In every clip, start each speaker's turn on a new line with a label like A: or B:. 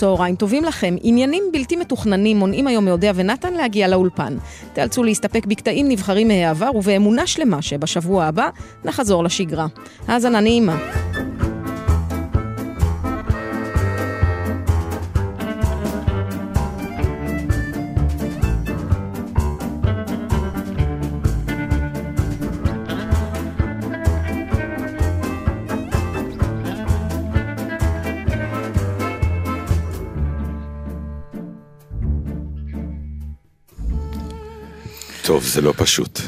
A: צהריים טובים לכם. עניינים בלתי מתוכננים מונעים היום מאודיה ונתן להגיע לאולפן. תיאלצו להסתפק בקטעים נבחרים מהעבר ובאמונה שלמה שבשבוע הבא נחזור לשגרה. האזנה נעימה.
B: טוב, זה לא פשוט.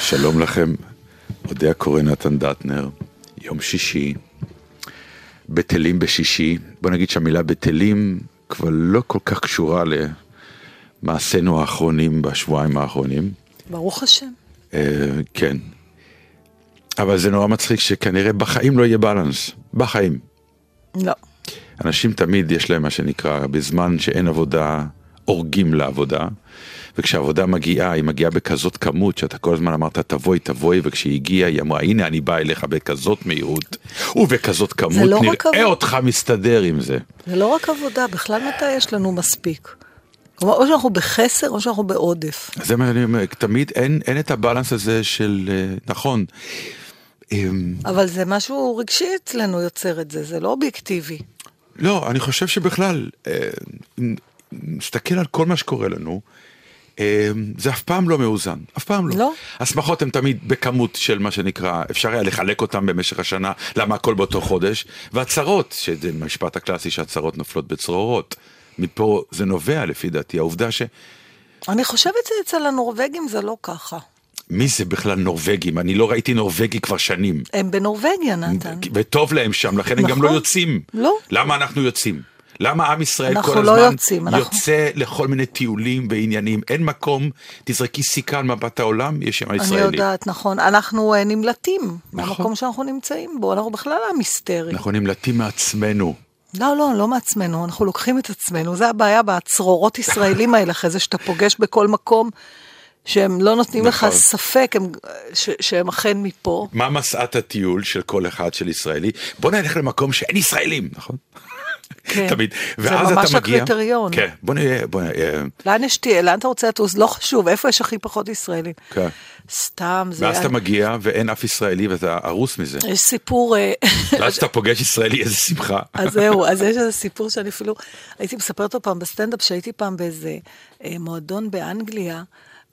B: שלום לכם, אודיה קורא נתן דטנר, יום שישי, בטלים בשישי. בוא נגיד שהמילה בטלים כבר לא כל כך קשורה למעשינו האחרונים בשבועיים האחרונים.
C: ברוך השם.
B: אה, כן. אבל זה נורא מצחיק שכנראה בחיים לא יהיה בלנס. בחיים.
C: לא.
B: אנשים תמיד יש להם מה שנקרא, בזמן שאין עבודה, הורגים לעבודה. וכשהעבודה מגיעה, היא מגיעה בכזאת כמות, שאתה כל הזמן אמרת תבואי, תבואי, וכשהיא הגיעה, היא אמרה, הנה אני באה אליך בכזאת מהירות, ובכזאת כמות,
C: לא
B: נראה
C: עבוד-
B: אותך מסתדר עם זה.
C: זה לא רק עבודה, בכלל מתי יש לנו מספיק? כלומר, או שאנחנו בחסר או שאנחנו בעודף.
B: זה מה שאני אומר, תמיד אין, אין את הבלנס הזה של, אה, נכון. אמ,
C: אבל זה משהו רגשי אצלנו יוצר את זה, זה לא אובייקטיבי.
B: לא, אני חושב שבכלל, אה, נסתכל על כל מה שקורה לנו, זה אף פעם לא מאוזן, אף פעם לא.
C: לא.
B: השמחות הן תמיד בכמות של מה שנקרא, אפשר היה לחלק אותן במשך השנה, למה הכל באותו חודש, והצהרות, שזה המשפט הקלאסי שהצהרות נופלות בצרורות. מפה זה נובע לפי דעתי, העובדה ש...
C: אני חושבת שאצל הנורבגים זה לא ככה.
B: מי זה בכלל נורבגים? אני לא ראיתי נורבגי כבר שנים.
C: הם בנורבגיה, נתן.
B: וטוב להם שם, לכן הם גם
C: נכון.
B: לא יוצאים.
C: לא.
B: למה אנחנו יוצאים? למה עם ישראל
C: אנחנו
B: כל
C: לא
B: הזמן
C: יוצאים, אנחנו-
B: יוצא לכל מיני טיולים ועניינים? אין מקום, תזרקי סיכה על מבט העולם, יש שם
C: אני
B: ישראלי.
C: יודעת, נכון. אנחנו אה, נמלטים
B: נכון.
C: מהמקום שאנחנו נמצאים בו, אנחנו בכלל עם היסטרי.
B: אנחנו נמלטים מעצמנו.
C: לא, לא, לא מעצמנו, אנחנו לוקחים את עצמנו. זה הבעיה בצרורות ישראלים האלה, אחרי זה שאתה פוגש בכל מקום, שהם לא נותנים לך
B: נכון.
C: ספק הם, ש, שהם אכן מפה.
B: מה מסעת הטיול של כל אחד של ישראלי? בוא נלך למקום שאין ישראלים, נכון?
C: כן.
B: תמיד.
C: זה
B: ואז
C: ממש
B: אתה מגיע...
C: הקריטריון.
B: כן, בוא נראה, בוא נראה.
C: לאן יש תהיה, לאן אתה רוצה לטוס? לא חשוב, איפה יש הכי פחות ישראלים?
B: כן.
C: סתם, זה...
B: ואז אתה מגיע ואין אף ישראלי ואתה הרוס מזה.
C: יש סיפור... אה,
B: ואז אתה פוגש ישראלי, איזה שמחה.
C: אז זהו, אז יש איזה סיפור שאני אפילו, הייתי מספרת אותו פעם בסטנדאפ, שהייתי פעם באיזה אה, מועדון באנגליה,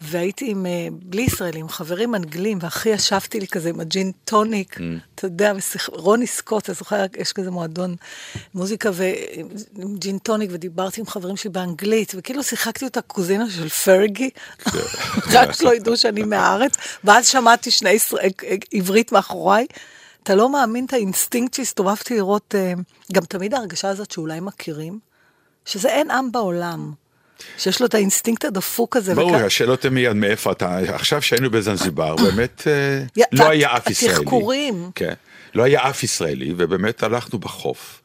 C: והייתי עם, אה, בלי ישראלים, חברים אנגלים, והכי ישבתי לי כזה עם הג'ין טוניק,
B: Mm.
C: אתה יודע, ושיח, רוני סקוט, אתה זוכר, יש כזה מועדון מוזיקה ועם ג'ין טוניק, ודיברתי עם חברים שלי באנגלית, וכאילו שיחקתי אותה קוזינה של פרגי, רק שלא ידעו שאני מהארץ, ואז שמעתי שני ישראל, עברית מאחוריי. אתה לא מאמין את האינסטינקט שהסתובבתי לראות, אה, גם תמיד ההרגשה הזאת שאולי מכירים, שזה אין עם בעולם, שיש לו את האינסטינקט הדפוק הזה.
B: ברור,
C: וכ-
B: השאלות הן מיד מאיפה אתה, עכשיו שהיינו בזנזיבר, באמת אה, לא היה אף ישראלי.
C: התחקורים.
B: כן, לא היה אף ישראלי, ובאמת הלכנו בחוף.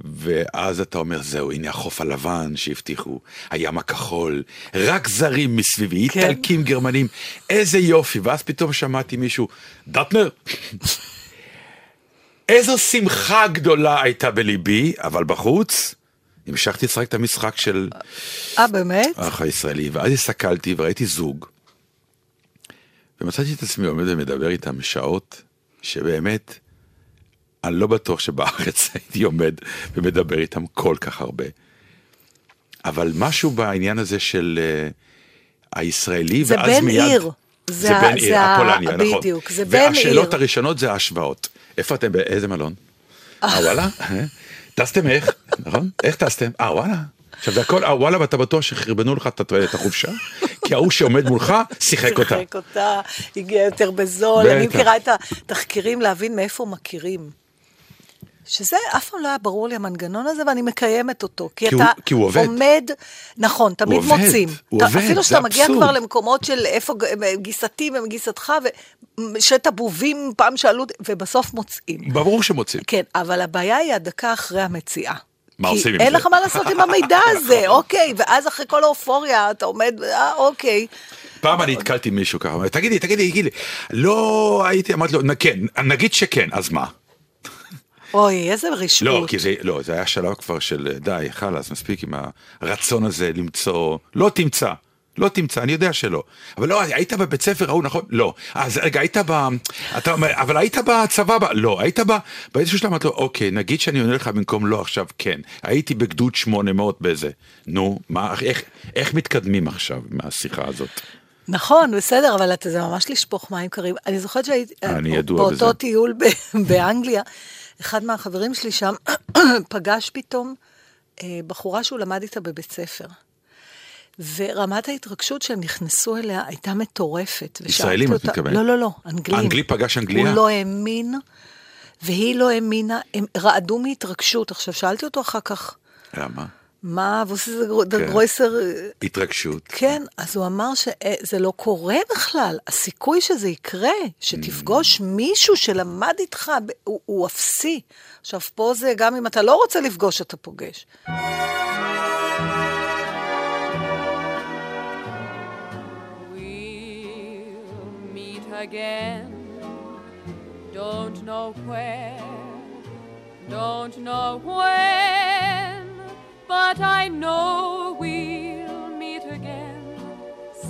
B: ואז אתה אומר, זהו, הנה החוף הלבן שהבטיחו, הים הכחול, רק זרים מסביבי,
C: כן.
B: איטלקים, גרמנים, איזה יופי. ואז פתאום שמעתי מישהו, דטנר, איזו שמחה גדולה הייתה בליבי, אבל בחוץ, המשכתי לשחק את המשחק של...
C: אה, באמת?
B: האח הישראלי, ואז הסתכלתי וראיתי זוג, ומצאתי את עצמי עומד ומדבר איתם שעות, שבאמת, אני לא בטוח שבארץ הייתי עומד ומדבר איתם כל כך הרבה. אבל משהו בעניין הזה של uh, הישראלי,
C: זה
B: ואז
C: בן
B: מיד...
C: עיר.
B: זה,
C: זה
B: בן עיר,
C: זה
B: הפולניה, נכון.
C: בדיוק, זה בן
B: והשאלות
C: עיר.
B: הראשונות זה ההשוואות. איפה אתם, באיזה מלון? אה וואלה? טסתם איך? נכון? איך טסתם? אה וואלה? עכשיו זה הכל, אה וואלה, ואתה בטוח שחרבנו לך את החופשה? כי ההוא שעומד מולך, שיחק אותה.
C: שיחק אותה, הגיע יותר בזול. אני. מכירה את התחקירים להבין מאיפה מכירים. שזה אף פעם לא היה ברור לי המנגנון הזה, ואני מקיימת אותו. כי,
B: כי
C: אתה
B: הוא- כי הוא עובד.
C: עומד, נכון, תמיד
B: עובד,
C: מוצאים.
B: הוא
C: אתה-
B: עובד,
C: אפילו שאתה מגיע
B: אבסורד.
C: כבר למקומות של איפה ג- גיסתי ומגיסתך, ושת הבובים פעם שאלו, ובסוף מוצאים.
B: ברור שמוצאים.
C: כן, אבל הבעיה היא הדקה אחרי המציאה.
B: מה
C: כי
B: עושים עם
C: אין
B: זה?
C: לך מה לעשות עם המידע הזה, אוקיי, ואז אחרי כל האופוריה אתה עומד, אה, אוקיי.
B: פעם אני נתקלתי מישהו ככה, תגידי, תגידי, תגידי, לא הייתי, אמרתי לו, "נ- כן, נגיד שכן, אז מה?
C: אוי, איזה רשעות.
B: לא, כי זה, לא, זה היה שלב כבר של די, חלאס, מספיק עם הרצון הזה למצוא, לא תמצא. לא תמצא, אני יודע שלא. אבל לא, היית בבית ספר ההוא, נכון? לא. אז רגע, היית ב... אתה אומר, אבל היית בצבא? ב... לא. היית ב... באיזשהו שלב אמרתי לו, אוקיי, נגיד שאני עונה לך במקום לא עכשיו, כן. הייתי בגדוד 800 באיזה. נו, מה, איך, איך מתקדמים עכשיו מהשיחה הזאת?
C: נכון, בסדר, אבל אתה, זה ממש לשפוך מים קרים. אני זוכרת שהייתי...
B: אני ידוע
C: באותו
B: בזה.
C: באותו טיול ב- באנגליה, אחד מהחברים שלי שם פגש פתאום אה, בחורה שהוא למד איתה בבית ספר. ורמת ההתרגשות שהם נכנסו אליה הייתה מטורפת.
B: ישראלים, את מתכוונת?
C: לא, לא, לא, אנגלים.
B: אנגלי פגש אנגליה?
C: הוא לא האמין, והיא לא האמינה, הם רעדו מהתרגשות. עכשיו, שאלתי אותו אחר כך,
B: למה?
C: מה, ווסי דר
B: כן.
C: גרויסר...
B: התרגשות.
C: כן, אז הוא אמר שזה לא קורה בכלל. הסיכוי שזה יקרה, שתפגוש מישהו שלמד איתך, הוא, הוא אפסי. עכשיו, פה זה גם אם אתה לא רוצה לפגוש, אתה פוגש.
D: Again. Don't know where, don't know when, but I know we'll meet again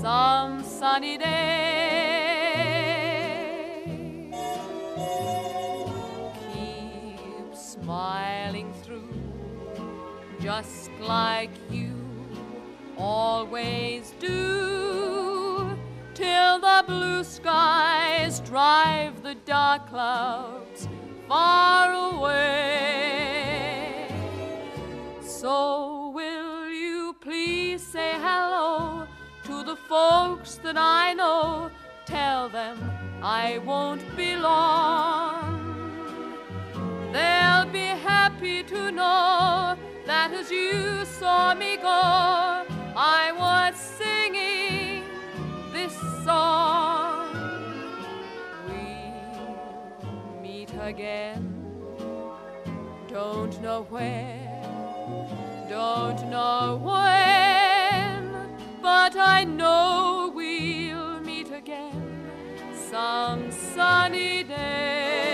D: some sunny day. Keep smiling through, just like you always do, till the blue skies drive the dark clouds far away. So will you please say hello to the folks that I know? Tell them I won't be long. They'll be happy to know that as you saw me go, I was singing this song. We'll meet again. Don't know where, don't know when, but I know we'll meet again some sunny day.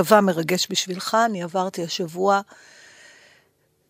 C: אני מקווה מרגש בשבילך. אני עברתי השבוע,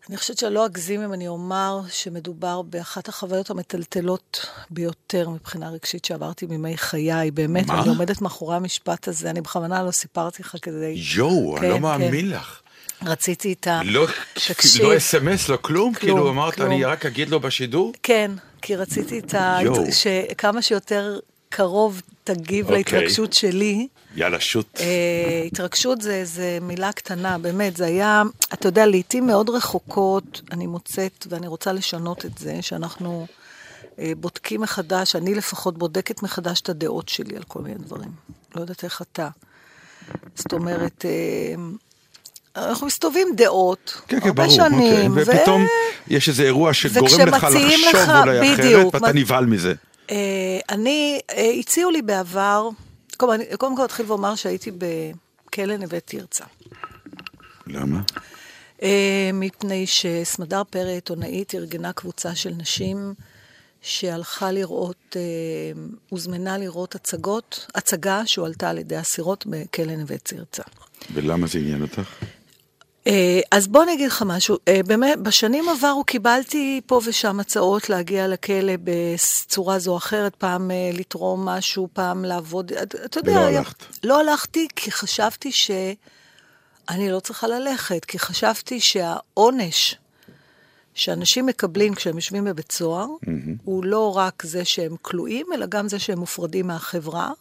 C: אני חושבת שלא אגזים אם אני אומר שמדובר באחת החוויות המטלטלות ביותר מבחינה רגשית שעברתי מימי חיי. באמת,
B: מה?
C: אני עומדת מאחורי המשפט הזה, אני בכוונה לא סיפרתי לך כדי...
B: יואו, אני
C: כן,
B: לא
C: כן.
B: מאמין לך.
C: רציתי את ה...
B: לא,
C: תקשיב.
B: לא אס.אם.אס, לא כלום?
C: כלום,
B: כאילו אמרת,
C: כלום.
B: אני רק אגיד לו בשידור?
C: כן, כי רציתי את ה... שכמה שיותר קרוב תגיב
B: אוקיי.
C: להתרגשות שלי.
B: יאללה, שוט.
C: אה, התרגשות זה, זה מילה קטנה, באמת, זה היה, אתה יודע, לעיתים מאוד רחוקות, אני מוצאת, ואני רוצה לשנות את זה, שאנחנו אה, בודקים מחדש, אני לפחות בודקת מחדש את הדעות שלי על כל מיני דברים. לא יודעת איך אתה. זאת אומרת, אה, אנחנו מסתובבים דעות,
B: כן, כן,
C: הרבה
B: ברור.
C: שנים,
B: אוקיי. ופתאום יש איזה אירוע שגורם לך לחשוב
C: לך-
B: אולי אחרת,
C: בדיוק,
B: ואתה
C: מה-
B: נבהל מזה.
C: אה, אני, אה, הציעו לי בעבר, קודם, כל אתחיל ואומר שהייתי בכלא נווה תרצה.
B: למה?
C: אה, מפני שסמדר פרי, עיתונאית, ארגנה קבוצה של נשים שהלכה לראות, הוזמנה לראות הצגות, הצגה שהועלתה על ידי אסירות בכלא נווה תרצה.
B: ולמה זה עניין אותך?
C: אה, אז בוא אני אגיד לך משהו. אה, באמת, בשנים עברו קיבלתי פה ושם הצעות להגיע לכלא בצורה זו או אחרת, פעם אה, לתרום משהו, פעם לעבוד. אתה יודע...
B: ולא הלכת.
C: לא הלכתי כי חשבתי שאני לא צריכה ללכת, כי חשבתי שהעונש שאנשים מקבלים כשהם יושבים בבית סוהר, הוא לא רק זה שהם כלואים, אלא גם זה שהם מופרדים מהחברה,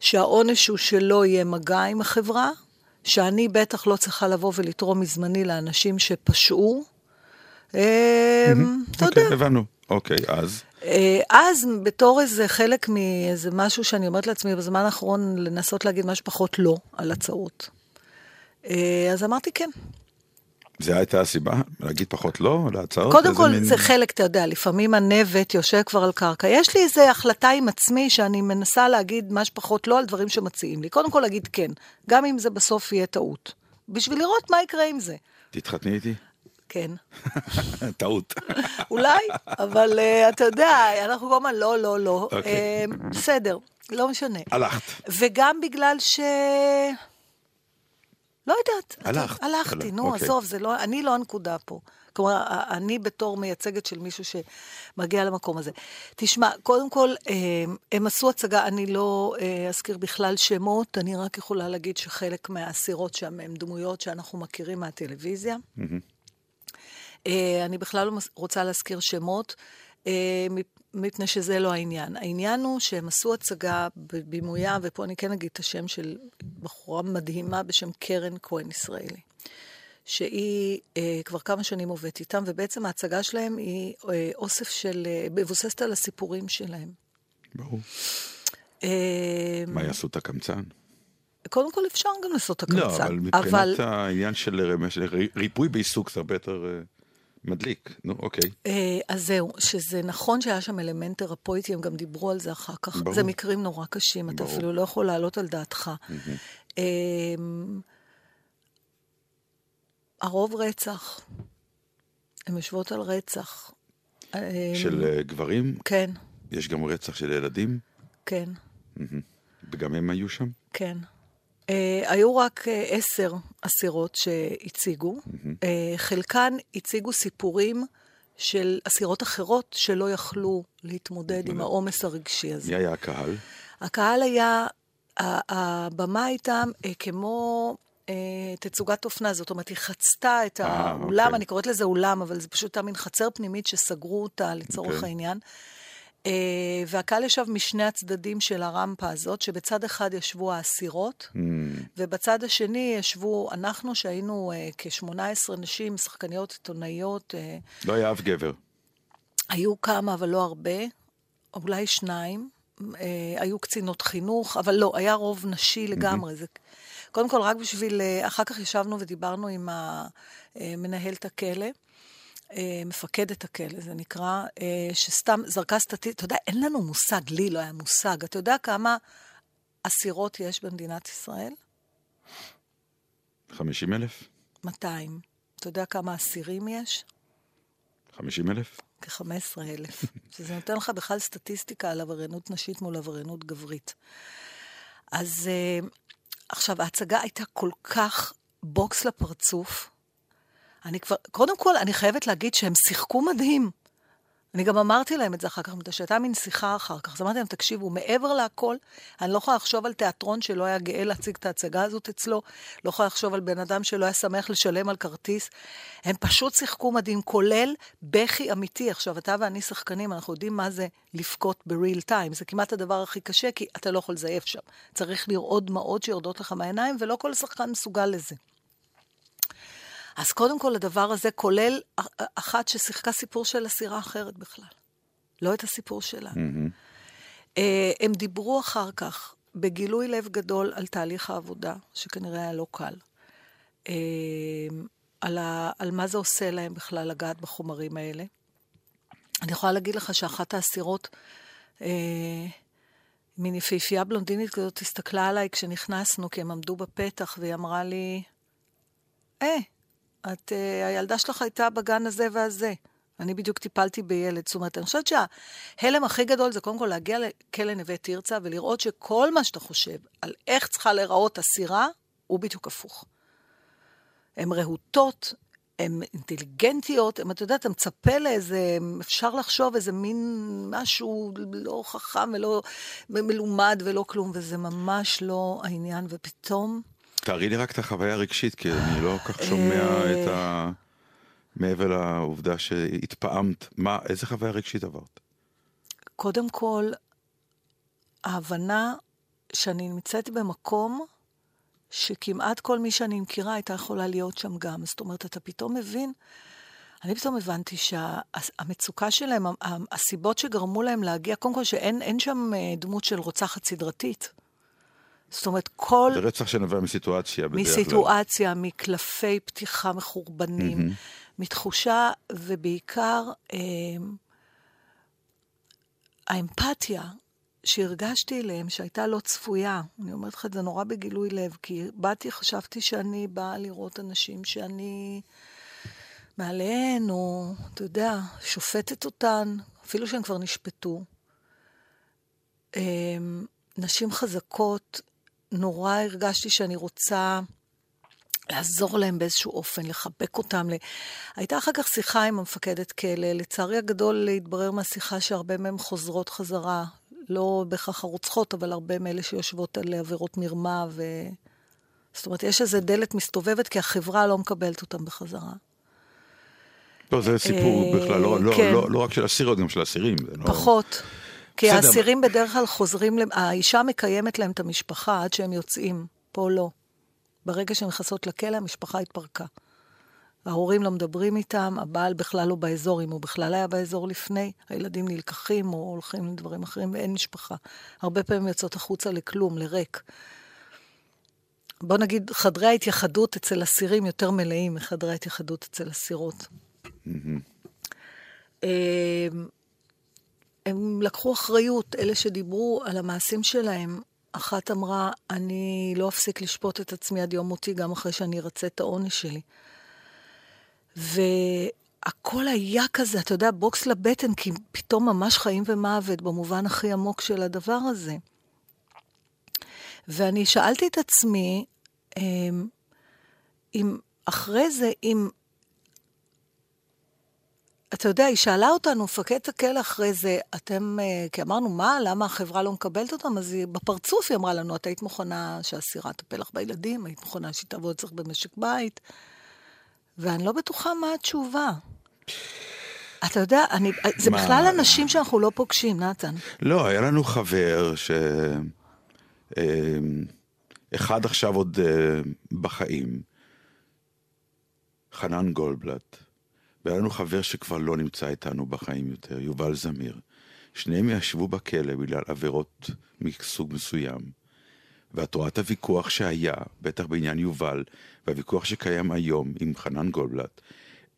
C: שהעונש הוא שלא יהיה מגע עם החברה, שאני בטח לא צריכה לבוא ולתרום מזמני לאנשים שפשעו. אה, אתה יודע.
B: אוקיי, הבנו. אוקיי, אז?
C: אה, אז בתור איזה חלק מאיזה משהו שאני אומרת לעצמי בזמן האחרון, לנסות להגיד משהו פחות לא על הצעות. אה, אז אמרתי כן.
B: זה הייתה הסיבה? להגיד פחות לא להצעות?
C: קודם כל,
B: מין-
C: זה חלק, אתה יודע, לפעמים הנבט יושב כבר על קרקע. יש לי איזו החלטה עם עצמי שאני מנסה להגיד מה שפחות לא על דברים שמציעים לי. קודם כל להגיד כן, גם אם זה בסוף יהיה טעות. בשביל לראות מה יקרה עם זה.
B: תתחתני איתי?
C: כן.
B: טעות.
C: אולי, אבל uh, אתה יודע, אנחנו כל הזמן לא, לא, לא.
B: אוקיי.
C: Uh, בסדר, לא משנה.
B: הלכת.
C: וגם בגלל ש... לא יודעת.
B: הלכת.
C: הלכתי, נו,
B: אוקיי.
C: עזוב, זה לא, אני לא הנקודה פה. כלומר, אני בתור מייצגת של מישהו שמגיע למקום הזה. תשמע, קודם כל, אה, הם עשו הצגה, אני לא אה, אזכיר בכלל שמות, אני רק יכולה להגיד שחלק מהאסירות שם הם דמויות שאנחנו מכירים מהטלוויזיה. אה, אני בכלל לא רוצה להזכיר שמות, אה, מפני שזה לא העניין. העניין הוא שהם עשו הצגה בבימויה, ופה אני כן אגיד את השם של בחורה מדהימה בשם קרן כהן ישראלי. שהיא אה, כבר כמה שנים עובדת איתם, ובעצם ההצגה שלהם היא אה, אוסף של, אה, מבוססת על הסיפורים שלהם.
B: ברור.
C: אה,
B: מה יעשו את הקמצן?
C: קודם כל אפשר גם לעשות את
B: לא,
C: הקמצן.
B: אבל מבחינת העניין של של ריפוי בעיסוק זה הרבה יותר אה, מדליק. נו, אוקיי.
C: אה, אז זהו, שזה נכון שהיה שם אלמנט תרפויטי, הם גם דיברו על זה אחר כך.
B: ברור.
C: זה מקרים נורא קשים, אתה
B: ברור.
C: אפילו לא יכול להעלות על דעתך. אה, הרוב רצח. הן יושבות על רצח. אה,
B: של אה, גברים,
C: כן,
B: יש גם רצח של ילדים,
C: כן,
B: וגם הם היו שם.
C: כן. אה, היו רק אה, עשר אסירות שהציגו. אה, חלקן הציגו סיפורים של אסירות אחרות שלא יכלו להתמודד עם העומס הרגשי הזה.
B: מי היה הקהל?
C: הקהל היה, הבמה הייתה כמו אה, תצוגת אופנה, זאת אומרת, היא חצתה את האולם,
B: אוקיי.
C: אני קוראת לזה אולם, אבל זה פשוט היה מין חצר פנימית שסגרו אותה לצורך
B: אוקיי.
C: העניין. אה, והקהל ישב משני הצדדים של הרמפה הזאת, שבצד אחד ישבו האסירות,
B: Hmm,
C: ובצד השני ישבו אנחנו, שהיינו אה, כ-18 נשים, שחקניות, עיתונאיות, אה,
B: לא היה אף גבר.
C: היו כמה, אבל לא הרבה, אולי שניים. אה, היו קצינות חינוך, אבל לא, היה רוב נשי לגמרי. זה... קודם כל, רק בשביל... אה, אחר כך ישבנו ודיברנו עם מנהלת הכלא, מפקדת הכלא, זה נקרא, אה, שסתם זרקה סטטיסטית, אתה יודע, אין לנו מושג, לי לא היה מושג. אתה יודע כמה אסירות יש במדינת ישראל?
B: 50 אלף?
C: 200. אתה יודע כמה אסירים יש?
B: 50 אלף?
C: כ-15 אלף, שזה נותן לך בכלל סטטיסטיקה על עבריינות נשית מול עבריינות גברית. אז uh, עכשיו, ההצגה הייתה כל כך בוקס לפרצוף. אני כבר, קודם כל, אני חייבת להגיד שהם שיחקו מדהים. אני גם אמרתי להם את זה אחר כך, שהייתה מין שיחה אחר כך. אז אמרתי להם, תקשיבו, מעבר להכל, אני לא יכולה לחשוב על תיאטרון שלא היה גאה להציג את ההצגה הזאת אצלו, לא יכולה לחשוב על בן אדם שלא היה שמח לשלם על כרטיס. הם פשוט שיחקו מדהים, כולל בכי אמיתי. עכשיו, אתה ואני שחקנים, אנחנו יודעים מה זה לבכות בריל טיים. זה כמעט הדבר הכי קשה, כי אתה לא יכול לזייף שם. צריך לראות דמעות שיורדות לך מהעיניים, ולא כל שחקן מסוגל לזה. אז קודם כל, הדבר הזה כולל אחת ששיחקה סיפור של אסירה אחרת בכלל. לא את הסיפור שלה. Mm-hmm. הם דיברו אחר כך, בגילוי לב גדול, על תהליך העבודה, שכנראה היה לא קל. על, ה, על מה זה עושה להם בכלל לגעת בחומרים האלה. אני יכולה להגיד לך שאחת האסירות אה, מין יפהפייה בלונדינית כזאת הסתכלה עליי כשנכנסנו, כי הם עמדו בפתח, והיא אמרה לי, אה, את, אה, הילדה שלך הייתה בגן הזה והזה. אני בדיוק טיפלתי בילד. זאת אומרת, אני חושבת שההלם הכי גדול זה קודם כל להגיע לכלא נווה תרצה ולראות שכל מה שאתה חושב על איך צריכה להיראות אסירה, הוא בדיוק הפוך. הן רהוטות, הן אינטליגנטיות, הן, אתה יודע, אתה מצפה לאיזה, אפשר לחשוב איזה מין משהו לא חכם ולא מלומד ולא כלום, וזה ממש לא העניין, ופתאום...
B: תארי לי רק את החוויה הרגשית, כי אני לא כל כך שומע את ה... מעבר לעובדה שהתפעמת, מה, איזה חוויה רגשית עברת?
C: קודם כל, ההבנה שאני נמצאת במקום שכמעט כל מי שאני מכירה הייתה יכולה להיות שם גם. זאת אומרת, אתה פתאום מבין, אני פתאום הבנתי שהמצוקה שלהם, הסיבות שגרמו להם להגיע, קודם כל שאין שם אה, דמות של רוצחת סדרתית. זאת אומרת, כל...
B: זה רצח שנובע מסיטואציה בדרך כלל.
C: מסיטואציה, מקלפי פתיחה מחורבנים, mm-hmm. מתחושה, ובעיקר אה, האמפתיה שהרגשתי אליהם, שהייתה לא צפויה. אני אומרת לך את זה נורא בגילוי לב, כי באתי, חשבתי שאני באה לראות אנשים שאני מעליהן, או, אתה יודע, שופטת אותן, אפילו שהן כבר נשפטו. אה, נשים חזקות, נורא הרגשתי שאני רוצה לעזור להם באיזשהו אופן, לחבק אותם. הייתה אחר כך שיחה עם המפקדת כלא, לצערי הגדול התברר מהשיחה שהרבה מהן חוזרות חזרה, לא בהכרח הרוצחות, אבל הרבה מאלה שיושבות על עבירות מרמה, ו... זאת אומרת, יש איזו דלת מסתובבת, כי החברה לא מקבלת אותם בחזרה.
B: לא, זה סיפור בכלל, לא, לא, כן. לא, לא רק של אסירות, גם של אסירים. לא-
C: פחות. כי בסדר. האסירים בדרך כלל חוזרים, האישה מקיימת להם את המשפחה עד שהם יוצאים, פה לא. ברגע שהן נכנסות לכלא, המשפחה התפרקה. ההורים לא מדברים איתם, הבעל בכלל לא באזור, אם הוא בכלל היה באזור לפני, הילדים נלקחים או הולכים לדברים אחרים, ואין משפחה. הרבה פעמים יוצאות החוצה לכלום, לריק. בוא נגיד, חדרי ההתייחדות אצל אסירים יותר מלאים מחדרי ההתייחדות אצל אסירות. Mm-hmm. הם לקחו אחריות, אלה שדיברו על המעשים שלהם. אחת אמרה, אני לא אפסיק לשפוט את עצמי עד יום מותי, גם אחרי שאני ארצה את העונש שלי. והכל היה כזה, אתה יודע, בוקס לבטן, כי פתאום ממש חיים ומוות, במובן הכי עמוק של הדבר הזה. ואני שאלתי את עצמי, אמ, אם אחרי זה, אם אתה יודע, היא שאלה אותנו, מפקד הכלא אחרי זה, אתם, אה, כי אמרנו, מה, למה החברה לא מקבלת אותם? אז היא, בפרצוף היא אמרה לנו, את היית מוכנה שהסירה תטפל לך בילדים, היית מוכנה שהיא תעבוד אצלך במשק בית, ואני לא בטוחה מה התשובה. אתה יודע, אני, זה מה... בכלל אנשים שאנחנו לא פוגשים, נתן.
B: לא, היה לנו חבר ש... אה, אחד עכשיו עוד אה, בחיים, חנן גולדבלט. והיה לנו חבר שכבר לא נמצא איתנו בחיים יותר, יובל זמיר. שניהם ישבו בכלא בגלל עבירות מסוג מסוים. ואת רואה את הוויכוח שהיה, בטח בעניין יובל, והוויכוח שקיים היום עם חנן גולדבלט,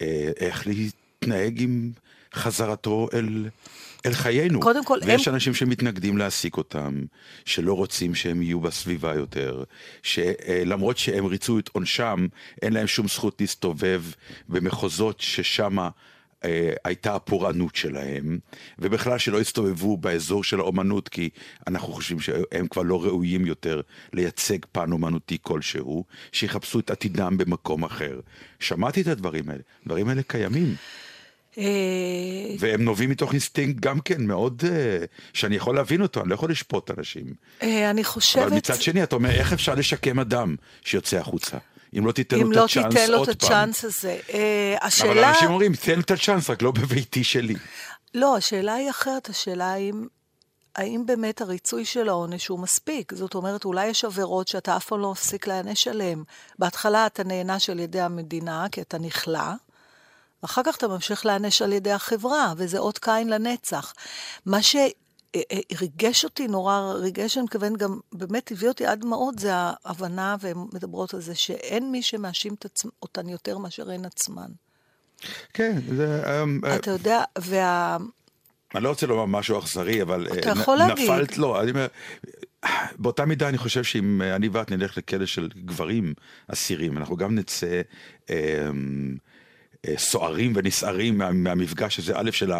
B: אה, איך להתנהג עם חזרתו אל, אל חיינו.
C: קודם כל,
B: ויש
C: הם...
B: אנשים שמתנגדים להעסיק אותם, שלא רוצים שהם יהיו בסביבה יותר, שלמרות שהם ריצו את עונשם, אין להם שום זכות להסתובב במחוזות ששמה אה, הייתה הפורענות שלהם, ובכלל שלא הסתובבו באזור של האומנות, כי אנחנו חושבים שהם כבר לא ראויים יותר לייצג פן אומנותי כלשהו, שיחפשו את עתידם במקום אחר. שמעתי את הדברים האלה, הדברים האלה קיימים.
C: אה,
B: והם נובעים מתוך אינסטינקט גם כן מאוד, אה, שאני יכול להבין אותו, אני לא יכול לשפוט אנשים.
C: אה, אני חושבת...
B: אבל מצד שני, אתה אומר, איך אפשר לשקם אדם שיוצא החוצה? אם לא תיתן לו את
C: לא
B: הצ'אנס עוד פעם.
C: אם לא תיתן לו את הצ'אנס הזה. השאלה...
B: אבל אנשים אומרים, תן את הצ'אנס, רק לא בביתי שלי.
C: לא, השאלה היא אחרת, השאלה האם... האם באמת הריצוי של העונש הוא מספיק? זאת אומרת, אולי יש עבירות שאתה אף פעם לא מפסיק להיענש עליהן. בהתחלה אתה נענש על ידי המדינה, כי אתה נכלא, ואחר כך אתה ממשיך להיענש על ידי החברה, וזה אות קין לנצח. מה שריגש אותי נורא, ריגש, אני מתכוון, גם באמת הביא אותי עד דמעות, זה ההבנה, והן מדברות על זה, שאין מי שמאשים אותן יותר מאשר הן עצמן.
B: כן, זה...
C: אמ, אה, אתה יודע, וה...
B: אני לא רוצה לומר משהו אכזרי, אבל
C: אתה
B: אה,
C: יכול להגיד.
B: נפלת, לא, אני אומר, באותה מידה אני חושב שאם אה, אני ואת נלך לכלא של גברים אסירים, אנחנו גם נצא אה, אה, סוערים ונסערים מה, מהמפגש הזה, א', של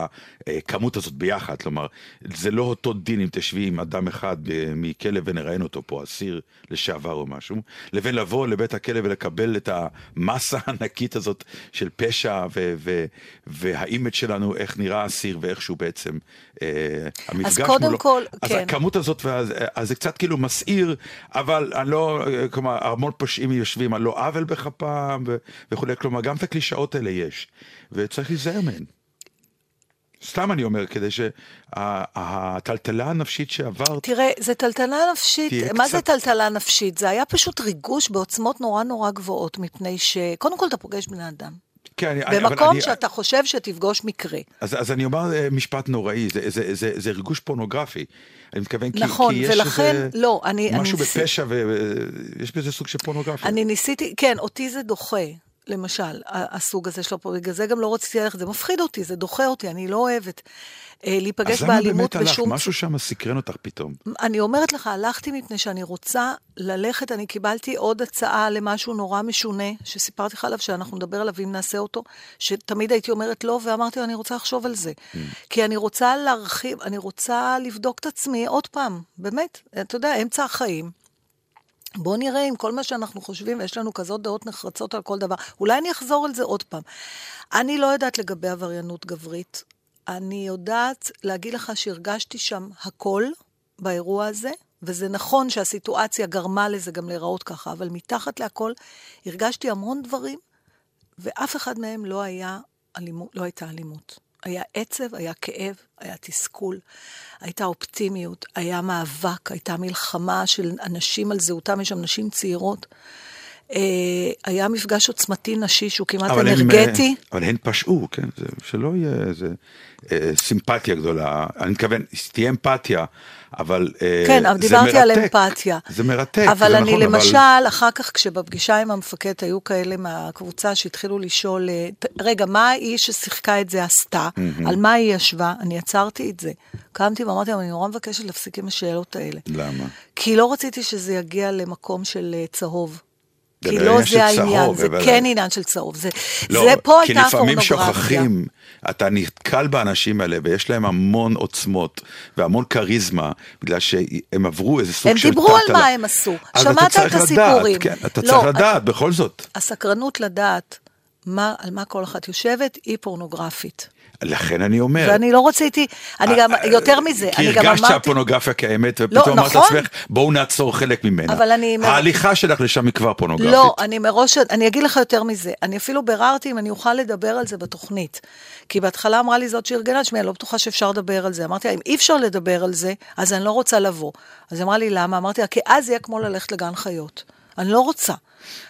B: הכמות הזאת ביחד, כלומר, זה לא אותו דין אם תשבי עם אדם אחד אה, מכלא ונראיין אותו פה, אסיר לשעבר או משהו, לבין לבוא לבית הכלא ולקבל את המסה הענקית הזאת של פשע ו- ו- והאימג' שלנו, איך נראה אסיר ואיך שהוא בעצם, אה, המפגש
C: קודם
B: מולו.
C: כל,
B: אז
C: כן.
B: הכמות הזאת, ואז, אז זה קצת כאילו מסעיר, אבל אני לא, כלומר, המון פושעים יושבים על לא עוול בכפם וכולי, כלומר, גם את הקלישאות האלה יש, וצריך להיזהר מהן. סתם אני אומר, כדי שהטלטלה הנפשית שעברת,
C: תראה, זה טלטלה נפשית, מה
B: קצת-
C: זה טלטלה נפשית? זה היה פשוט ריגוש בעוצמות נורא נורא גבוהות, מפני שקודם כל אתה פוגש בני אדם.
B: כן, אני, אני-
C: במקום
B: אני-
C: שאתה חושב שתפגוש מקרה.
B: אז, אז אני אומר אה, משפט נוראי, זה, זה, זה, זה ריגוש פורנוגרפי. אני מתכוון, כי,
C: נכון,
B: כי יש
C: ולכן,
B: איזה
C: לא, אני- אני
B: משהו
C: ניסי-
B: בפשע ויש בזה סוג של פורנוגרפיה.
C: אני ניסיתי, כן, אותי זה דוחה, למשל, הסוג הזה של הפרויקט. בגלל זה גם לא רציתי ללכת, זה מפחיד אותי, זה דוחה אותי, אני לא אוהבת אה, להיפגש
B: אז למה
C: באלימות
B: באמת הלכת?
C: בשום...
B: משהו שם סקרן אותך פתאום.
C: אני אומרת לך, הלכתי מפני שאני רוצה ללכת, אני קיבלתי עוד הצעה למשהו נורא משונה, שסיפרתי לך עליו, שאנחנו נדבר עליו אם נעשה אותו, שתמיד הייתי אומרת לא, ואמרתי לו, אני רוצה לחשוב על זה. כי אני רוצה להרחיב, אני רוצה לבדוק את עצמי עוד פעם, באמת, אתה יודע, אמצע החיים. בוא נראה אם כל מה שאנחנו חושבים, ויש לנו כזאת דעות נחרצות על כל דבר, אולי אני אחזור על זה עוד פעם. אני לא יודעת לגבי עבריינות גברית. אני יודעת להגיד לך שהרגשתי שם הכל באירוע הזה, וזה נכון שהסיטואציה גרמה לזה גם להיראות ככה, אבל מתחת להכל הרגשתי המון דברים, ואף אחד מהם לא, היה אלימות, לא הייתה אלימות. היה עצב, היה כאב, היה תסכול, הייתה אופטימיות, היה מאבק, הייתה מלחמה של אנשים על זהותם, יש שם נשים צעירות. אה, היה מפגש עוצמתי נשי שהוא כמעט
B: אבל הם,
C: אנרגטי.
B: אה, אבל הן פשעו, כן? זה, שלא יהיה איזה אה, סימפתיה גדולה. אני מתכוון, תהיה אמפתיה, אבל אה,
C: כן,
B: זה
C: אבל דיברתי על
B: מרתק.
C: אמפתיה.
B: זה מרתק,
C: אבל
B: זה
C: אני
B: נכון,
C: למשל,
B: אבל...
C: אחר כך כשבפגישה עם המפקד היו כאלה מהקבוצה שהתחילו לשאול, אה, רגע, מה האיש ששיחקה את זה עשתה? על מה היא ישבה? אני עצרתי את זה. קמתי ואמרתי להם, אני נורא מבקשת להפסיק עם השאלות האלה.
B: למה?
C: כי לא רציתי שזה יגיע למקום של אה, צהוב. כי
B: לא
C: זה העניין, זה כן עניין של צהוב. זה,
B: לא,
C: זה פה
B: כי
C: הייתה
B: לפעמים
C: הפורנוגרפיה.
B: שוכחים, אתה נתקל באנשים האלה ויש להם המון עוצמות והמון כריזמה, בגלל שהם עברו איזה סוג
C: הם
B: של
C: דיברו על. מה הם עשו. שמעת את הסיפורים.
B: כן, אתה
C: לא,
B: צריך לדעת, בכל זאת.
C: הסקרנות לדעת מה, על מה כל אחת יושבת היא פורנוגרפית.
B: לכן אני אומר.
C: ואני לא רציתי, אני גם,
B: אה,
C: יותר מזה,
B: כי
C: אני גם
B: הרגשת
C: אמרתי...
B: שהפורנוגרפיה קיימת,
C: לא,
B: ופתאום אמרת
C: נכון.
B: לעצמך, בואו נעצור חלק ממנה.
C: אבל אני-
B: ההליכה שלך לשם היא כבר פורנוגרפית.
C: לא, אני מראש, אני אגיד לך יותר מזה, אני אפילו ביררתי אם אני אוכל לדבר על זה בתוכנית. כי בהתחלה אמרה לי זאת שארגנה, תשמעי, אני לא בטוחה שאפשר לדבר על זה. אמרתי לה, אם אי אפשר לדבר על זה, אז אני לא רוצה לבוא. אז אמרה לי, למה? אמרתי לה, כי אז יהיה כמו ללכת לגן חיות. אני לא רוצה.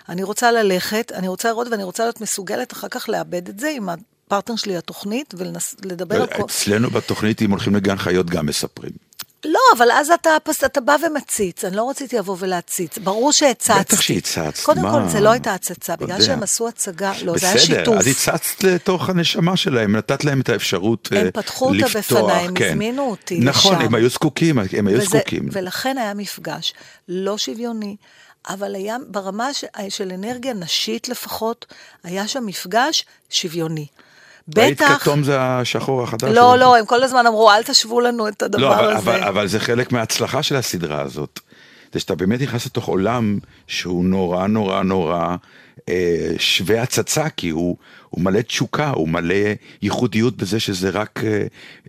C: אני רוצה ללכת, אני רוצה לראות ואני רוצה להיות מסוגלת אחר כך לאבד את זה עם הפרטנר שלי לתוכנית ולדבר על כל...
B: אצלנו בתוכנית, אם הולכים לגן חיות, גם מספרים.
C: לא, אבל אז אתה, אתה בא ומציץ, אני לא רציתי לבוא ולהציץ, ברור שהצצתי.
B: בטח שהצצת,
C: קודם
B: מה?
C: כל, זה לא הייתה הצצה, בגלל
B: יודע.
C: שהם עשו הצגה, לא, זה היה
B: בסדר,
C: שיתוף.
B: אז הצצת לתוך הנשמה שלהם, נתת להם את האפשרות
C: הם
B: אה,
C: פתחו אותה
B: לפתוח,
C: בפניי, הם
B: כן.
C: הזמינו אותי
B: נכון,
C: לשם.
B: הם היו זקוקים, הם היו
C: וזה-
B: זקוקים.
C: ולכן היה מפגש לא שוויוני, אבל היה ברמה של אנרגיה נשית לפחות, היה שם מפגש שוויוני.
B: ראית
C: בטח...
B: כתום זה השחור החדש?
C: לא. לא, הם כל הזמן אמרו, אל תשוו לנו את הדבר
B: לא, אבל,
C: הזה.
B: אבל, אבל זה חלק מההצלחה של הסדרה הזאת. זה שאתה באמת נכנס לתוך עולם שהוא נורא נורא נורא אה, שווה הצצה, כי הוא, הוא מלא תשוקה, הוא מלא ייחודיות בזה שזה רק אה,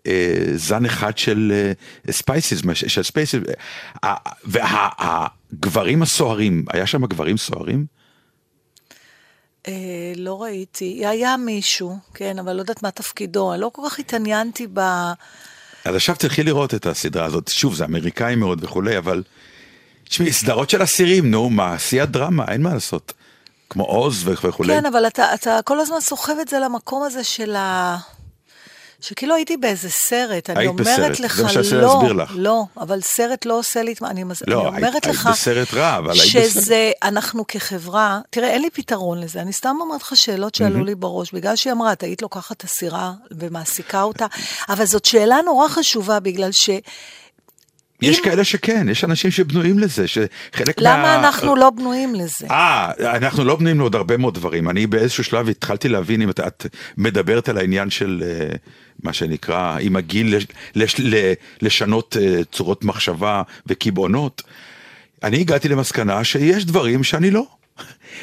B: אה, זן אחד של אה, species, של species. אה, והגברים הסוערים, היה שם גברים סוערים?
C: אה, לא ראיתי, היה מישהו, כן, אבל לא יודעת מה תפקידו, אני לא כל כך התעניינתי ב...
B: אז עכשיו תלכי לראות את הסדרה הזאת, שוב, זה אמריקאי מאוד וכולי, אבל... תשמעי, סדרות של אסירים, נו, מה, שיא הדרמה, אין מה לעשות. כמו עוז וכולי.
C: כן, אבל אתה, אתה כל הזמן סוחב את זה למקום הזה של ה... שכאילו הייתי באיזה סרט, אני אומרת
B: בסרט,
C: לך, לא,
B: להסביר לך.
C: לא, אבל סרט לא עושה לי, את אני, מז-
B: לא,
C: אני אומרת
B: היית-
C: לך,
B: היית בסרט רע, אבל היית בסרט.
C: שזה, אנחנו כחברה, תראה, אין לי פתרון לזה, אני סתם אומרת לך שאלות שעלו לי בראש, בגלל שהיא אמרה, את היית לוקחת אסירה ומעסיקה אותה, אבל זאת שאלה נורא חשובה, בגלל ש...
B: יש
C: אם-
B: כאלה שכן, יש אנשים שבנויים לזה, שחלק
C: למה
B: מה...
C: אנחנו לא בנויים לזה?
B: אה, אנחנו לא בנויים לעוד הרבה מאוד דברים. אני באיזשהו שלב התחלתי להבין אם את, את מדברת על העניין של אה, מה שנקרא, עם הגיל לש, לש, ל- לשנות אה, צורות מחשבה וקיבעונות. אני הגעתי למסקנה שיש דברים שאני לא.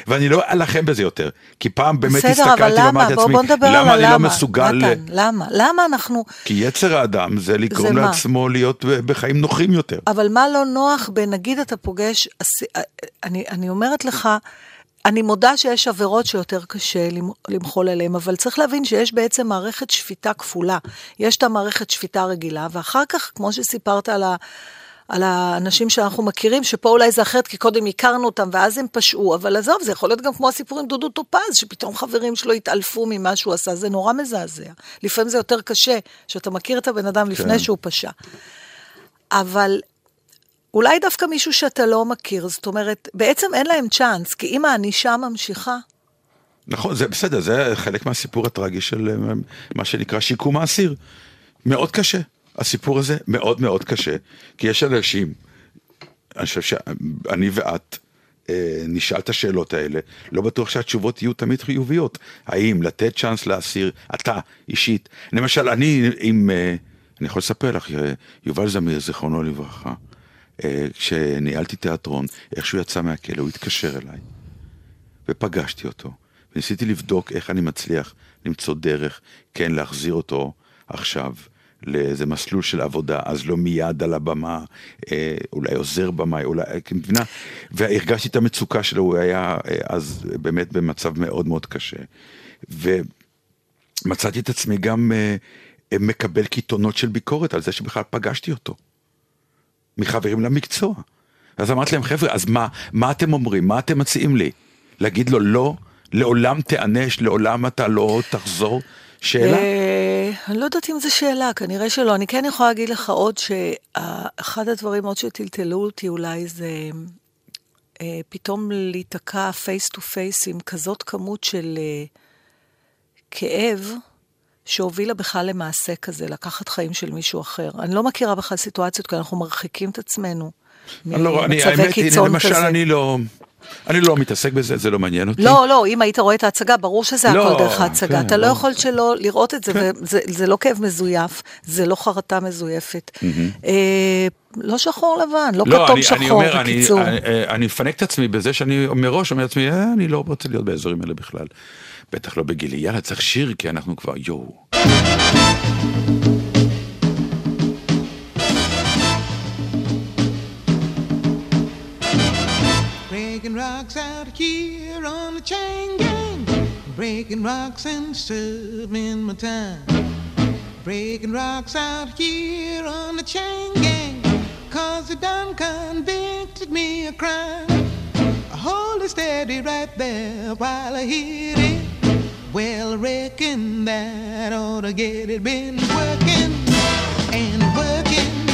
B: ואני לא אלחם בזה יותר, כי פעם באמת
C: בסדר,
B: הסתכלתי
C: למה?
B: ואמרתי
C: בוא,
B: לעצמי,
C: בוא נדבר על
B: למה אני לא
C: הלמה.
B: מסוגל,
C: נתן, למה? למה אנחנו...
B: כי יצר האדם זה לגרום
C: זה מה?
B: לעצמו להיות ב- בחיים נוחים יותר.
C: אבל מה לא נוח בנגיד אתה פוגש, אס- אני, אני אומרת לך, אני מודה שיש עבירות שיותר קשה למ- למחול עליהן, אבל צריך להבין שיש בעצם מערכת שפיטה כפולה. יש את המערכת שפיטה רגילה, ואחר כך, כמו שסיפרת על ה... על האנשים שאנחנו מכירים, שפה אולי זה אחרת, כי קודם הכרנו אותם ואז הם פשעו, אבל עזוב, זה יכול להיות גם כמו הסיפור עם דודו טופז, שפתאום חברים שלו התעלפו ממה שהוא עשה, זה נורא מזעזע. לפעמים זה יותר קשה, שאתה מכיר את הבן אדם לפני
B: כן.
C: שהוא פשע. אבל אולי דווקא מישהו שאתה לא מכיר, זאת אומרת, בעצם אין להם צ'אנס, כי אם הענישה ממשיכה,
B: נכון, זה בסדר, זה חלק מהסיפור הטרגי של אה, מה שנקרא שיקום האסיר. מאוד קשה, הסיפור הזה מאוד מאוד קשה, כי יש אנשים, אני חושב שאני ואת אה, נשאל את השאלות האלה, לא בטוח שהתשובות יהיו תמיד חיוביות. האם לתת צ'אנס לאסיר, אתה אישית, למשל, אני עם, אה, אני יכול לספר לך, אה, יובל זמיר, זיכרונו לברכה, אה, כשניהלתי תיאטרון, איך שהוא יצא מהכלא, הוא התקשר אליי. ופגשתי אותו, וניסיתי לבדוק איך אני מצליח למצוא דרך, כן, להחזיר אותו עכשיו לאיזה מסלול של עבודה, אז לא מיד על הבמה, אה, אולי עוזר במאי, אולי, אה, כי מבינה? והרגשתי את המצוקה שלו, הוא היה אה, אז באמת במצב מאוד מאוד קשה. ומצאתי את עצמי גם מקבל קיתונות של ביקורת על זה שבכלל פגשתי אותו. מחברים למקצוע. אז אמרתי להם, חבר'ה, אז מה, מה אתם אומרים? מה אתם מציעים לי? להגיד לו, לא, לעולם תיענש, לעולם אתה לא תחזור? שאלה?
C: אני לא יודעת אם זו שאלה, כנראה שלא. אני כן יכולה להגיד לך עוד שאחד הדברים עוד שטלטלו אותי אולי זה אה, פתאום להיתקע face to face עם כזאת כמות של אה, כאב. שהובילה בכלל למעשה כזה, לקחת חיים של מישהו אחר. אני לא מכירה בכלל סיטואציות, כי אנחנו מרחיקים את עצמנו
B: לא, אני, האמת היא, למשל,
C: כזה.
B: אני לא, אני לא מתעסק בזה, זה לא מעניין אותי.
C: לא, לא, אם היית רואה את ההצגה, ברור שזה
B: לא,
C: הכל דרך ההצגה.
B: כן,
C: אתה לא
B: לא.
C: יכול שלא לראות את זה, וזה זה לא כאב מזויף, זה לא חרטה מזויפת. אה, לא שחור לבן, לא כתום
B: אני,
C: שחור,
B: אני אומר, אני,
C: בקיצור.
B: אני, אני מפנק את עצמי בזה שאני מראש אומר לעצמי, אה, אני לא רוצה להיות באזורים האלה בכלל. בטח לא בגילי, יאללה, צריך שיר, כי אנחנו כבר, יואו.
E: Rocks out here on the chain gang. Breaking rocks and serving my time. Breaking rocks out here on the chain gang. Cause they done convicted me of crime. Hold it steady right there while I hit it. Well, I reckon that ought to get it. Been working and working,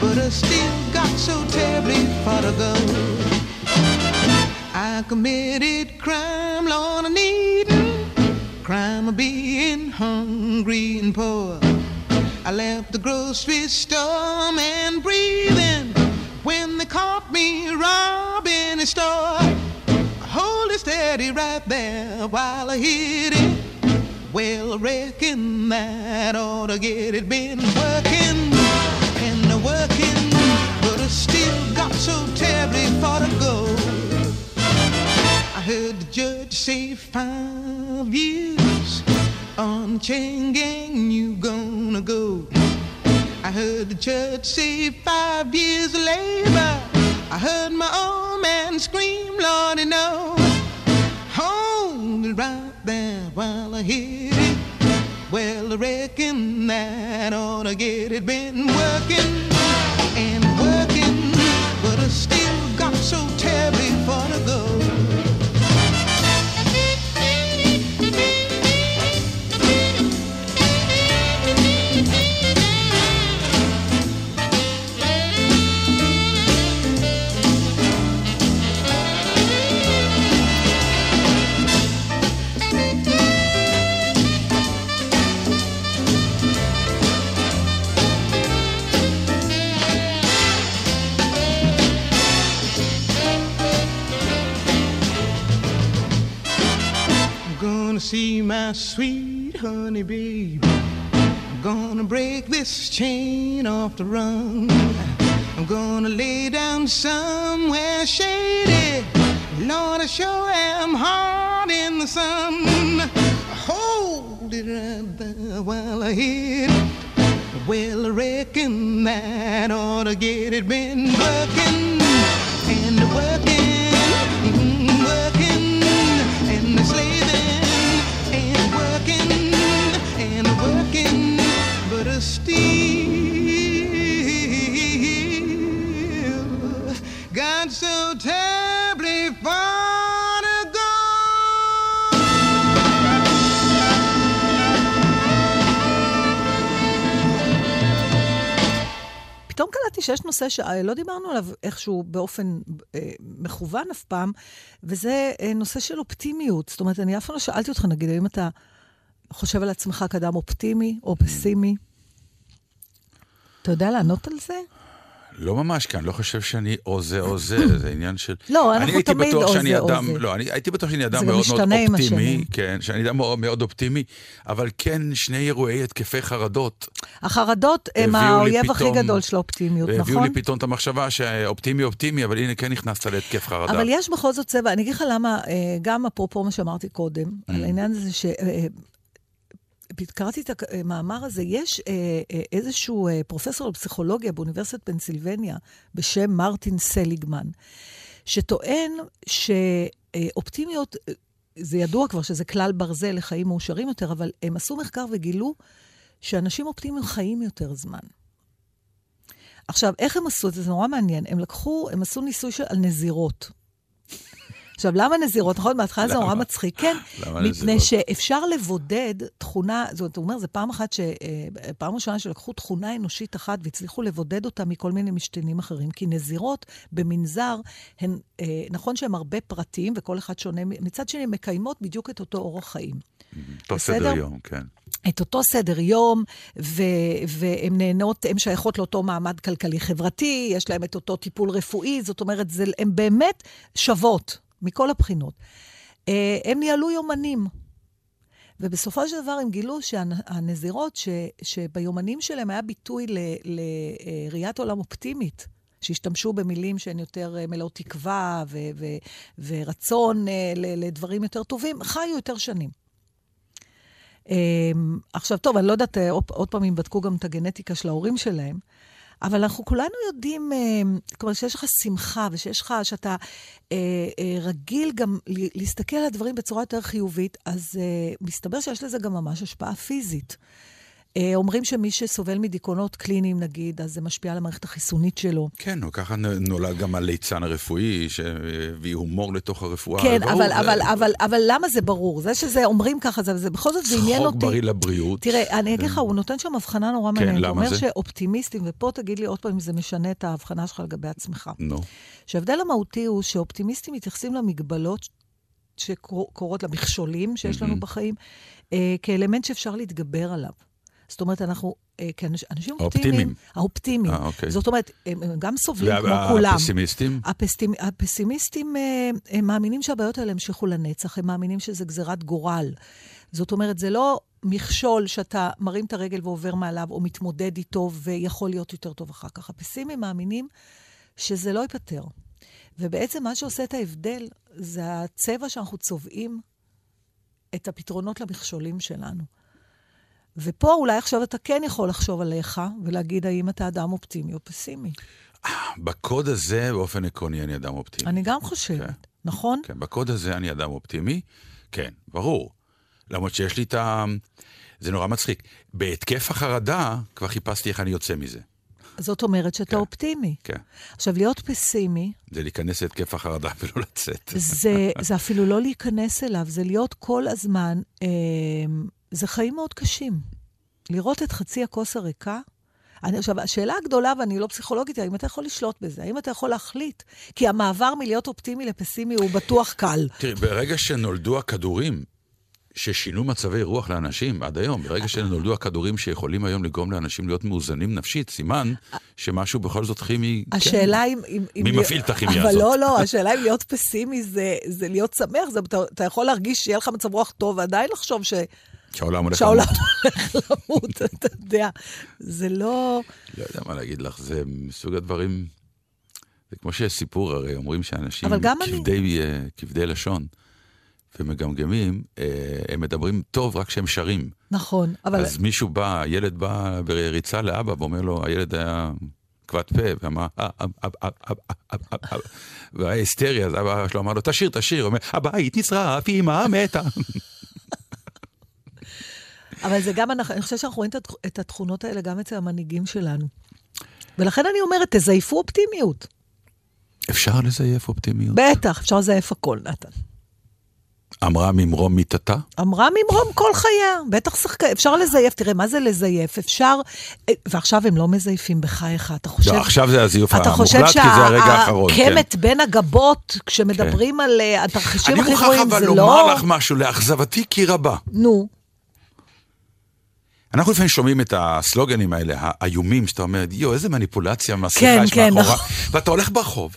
E: but I still got so terribly far to go. I committed crime, Lord, I needin' crime of being hungry and poor. I left the grocery store and breathing when they caught me robbing a store. Hold it steady right there while I hit it. Well, I reckon that ought to get it. Been working and working, but I still got so terribly far to go. Heard the judge say five years on chain gang you gonna go. I heard the judge say five years of labor. I heard my old man scream, Lordy, no. Hold it right there while I hit it. Well, I reckon that ought to get it. Been working and working, but I still got so terribly far to go. My sweet honey babe. I'm gonna break this chain off the run. I'm gonna lay down somewhere shady. Lord, I sure am hard in the sun. Hold it right there while I hit it. Well, I reckon that ought to get it been working and working,
C: פתאום קלטתי שיש נושא שלא דיברנו עליו איכשהו באופן אה, מכוון אף פעם, וזה אה, נושא של אופטימיות. זאת אומרת, אני אף פעם לא שאלתי אותך, נגיד, האם אתה חושב על עצמך כאדם אופטימי או פסימי? אתה יודע לענות על זה?
B: לא ממש, כי אני לא חושב שאני או זה או זה, זה עניין של...
C: לא, אנחנו תמיד או זה או זה.
B: לא, אני הייתי בטוח שאני אדם מאוד מאוד אופטימי. כן, שאני אדם מאוד מאוד אופטימי, אבל כן שני אירועי התקפי חרדות.
C: החרדות הם האויב הכי גדול של האופטימיות,
B: והביאו
C: נכון?
B: לי פתאום את המחשבה שאופטימי אופטימי, אבל הנה כן נכנסת להתקף חרדה.
C: אבל יש בכל זאת צבע, אני אגיד לך למה, אה, גם אפרופו מה שאמרתי קודם,
B: Mm.
C: על העניין הזה ש... קראתי את המאמר הזה, יש אה, אה, איזשהו אה, פרופסור לפסיכולוגיה באוניברסיטת פנסילבניה בשם מרטין סליגמן, שטוען שאופטימיות, זה ידוע כבר שזה כלל ברזל לחיים מאושרים יותר, אבל הם עשו מחקר וגילו שאנשים אופטימיים חיים יותר זמן. עכשיו, איך הם עשו את זה? זה נורא מעניין. הם לקחו, הם עשו ניסוי של, על נזירות. עכשיו, למה נזירות? נכון, בהתחלה זה נורא? מצחיק. כן, מפני? שאפשר לבודד תכונה, זאת אומרת, זו פעם אחת, ש, אה, פעם ראשונה שלקחו תכונה אנושית אחת והצליחו לבודד אותה מכל מיני משתנים אחרים. כי נזירות במנזר, הן, אה, נכון שהן הרבה פרטים וכל אחד שונה, מצד שני, הן מקיימות בדיוק את אותו אורח חיים.
B: אותו? סדר יום, כן.
C: את אותו סדר יום, ו- והן נהנות, הן שייכות לאותו מעמד כלכלי-חברתי, יש להן את אותו טיפול רפואי, זאת אומרת, הן באמת שוות מכל הבחינות. אה, הם ניהלו יומנים. ובסופו של דבר הם גילו שהנזירות, ש, שביומנים שלהם היה ביטוי לראיית עולם אופטימית, שהשתמשו במילים שהן יותר אה, מלאות תקווה ו- ו- ורצון אה, לדברים יותר טובים, חיו יותר שנים. עכשיו, טוב, אני לא יודעת, עוד פעם, אם בדקו גם את הגנטיקה של ההורים שלהם, אבל אנחנו כולנו יודעים, אמ, כלומר, שיש לך שמחה ושיש לך, שאתה אה, אה, רגיל גם להסתכל על הדברים בצורה יותר חיובית, אז אה, מסתבר שיש לזה גם ממש השפעה פיזית. אה, אומרים שמי שסובל מדיכאונות קליניים, נגיד, אז זה משפיע על המערכת החיסונית שלו.
B: כן, ככה נולד גם הליצן הרפואי, שהביא הומור לתוך הרפואה.
C: כן,
B: ברור,
C: אבל,
B: זה-
C: אבל, אבל, אבל למה זה ברור? זה שזה אומרים ככה, זה, זה בכל זאת, זה עניין
B: צחוק
C: אותי.
B: בריא לבריאות.
C: תראה, אני אגיד לך, הוא נותן שם הבחנה נורא
B: כן,
C: מעניינת.
B: למה
C: הוא אומר
B: זה?
C: שאופטימיסטים, ופה תגיד לי עוד פעם אם זה משנה את ההבחנה שלך לגבי עצמך.
B: נו,
C: שההבדל המהותי הוא שאופטימיסטים מתייחסים למגבלות שקורות, למכשולים שיש לנו בחיים, אה, כאלמנט שאפשר להתגבר עליו. זאת אומרת, אנחנו, אה, כאנשים. אופטימיים, האופטימיים.
B: אה, אוקיי.
C: זאת אומרת, הם, הם גם סובלים כמו כולם.
B: והפסימיסטים?
C: הפסטימ... הפסימיסטים אה, הם מאמינים שהבעיות האלה ימשיכו לנצח, הם מאמינים שזה גזירת גורל. זאת אומרת, זה לא מכשול שאתה מרים את הרגל ועובר מעליו, או מתמודד איתו ויכול להיות יותר טוב אחר כך. הפסימים מאמינים שזה לא ייפתר. ובעצם מה שעושה את ההבדל זה הצבע שאנחנו צובעים את הפתרונות למכשולים שלנו. ופה אולי עכשיו אתה כן יכול לחשוב עליך ולהגיד האם אתה אדם אופטימי או פסימי.
B: בקוד הזה, באופן עקרוני, אני אדם אופטימי.
C: אני גם חושבת,
B: כן.
C: נכון?
B: כן, בקוד הזה אני אדם אופטימי, כן, ברור. למרות שיש לי את ה... זה נורא מצחיק. בהתקף החרדה, כבר חיפשתי איך אני יוצא מזה.
C: זאת אומרת שאתה
B: כן.
C: אופטימי.
B: כן.
C: עכשיו, להיות פסימי,
B: זה להיכנס להתקף החרדה ולא לצאת.
C: זה, זה אפילו לא להיכנס אליו, זה להיות כל הזמן, אה, זה חיים מאוד קשים. לראות את חצי הכוס הריקה. אני, עכשיו, השאלה הגדולה, ואני לא פסיכולוגית, האם אתה יכול לשלוט בזה? האם אתה יכול להחליט? כי המעבר מלהיות אופטימי לפסימי הוא בטוח קל.
B: תראי, ברגע שנולדו הכדורים, ששינו מצבי רוח לאנשים עד היום. ברגע שנולדו הכדורים שיכולים היום לגרום לאנשים להיות מאוזנים נפשית, סימן שמשהו בכל זאת כימי... כן.
C: השאלה אם... אם- אם
B: מי מפעיל את הכימיה
C: אבל
B: הזאת?
C: לא, לא, השאלה אם להיות פסימי זה, זה להיות שמח, זה, אתה, אתה יכול להרגיש שיהיה לך מצב רוח טוב, ועדיין לחשוב ש,
B: שהעולם הולך
C: שהעולם
B: למות.
C: הולך למות, אתה יודע. זה לא...
B: לא יודע מה להגיד לך, זה מסוג הדברים... זה כמו שיש סיפור, הרי אומרים שאנשים
C: גם אני-
B: כבדי, אה, כבדי לשון ומגמגמים, אה, הם מדברים טוב רק כשהם שרים.
C: נכון, אבל...
B: אז מישהו בא, ילד בא בריצה לאבא ואומר לו, הילד היה כבד פה, ואמר, והיה היסטרי, אז אבא שלו אמר לו, תשיר, תשיר, הוא אומר, הבית נשרף, אמא מתה.
C: אבל זה גם, אני חושבת שאנחנו רואים את התכ- את התכונות האלה גם אצל המנהיגים שלנו. ולכן אני אומרת, תזייפו אופטימיות.
B: אפשר לזייף אופטימיות.
C: בטח, אפשר לזייף הכל, נתן.
B: אמרה ממרום מיתתה?
C: אמרה ממרום כל חייה, בטח שחקה, אפשר לזייף, תראה, מה זה לזייף? אפשר, אה, ועכשיו הם לא מזייפים בחייך, אתה חושב...
B: לא, עכשיו זה הזיוף
C: אתה חושב
B: המוחלט, כי זה הרגע האחרון. כן.
C: שהקמת בין הגבות, כשמדברים על אה, התרחישים
B: אני
C: הכי
B: מוכרח
C: גרועים,
B: אבל
C: זה
B: לומר
C: לא...
B: לך משהו, לאכזבתי כי רבה.
C: נו,
B: אנחנו לפעמים שומעים את הסלוגנים האלה, האיומים, שאתה אומר, יואו, איזה מניפולציה מהשיחה
C: כן,
B: יש
C: כן,
B: מאחורה.
C: נכון.
B: ואתה הולך ברחוב,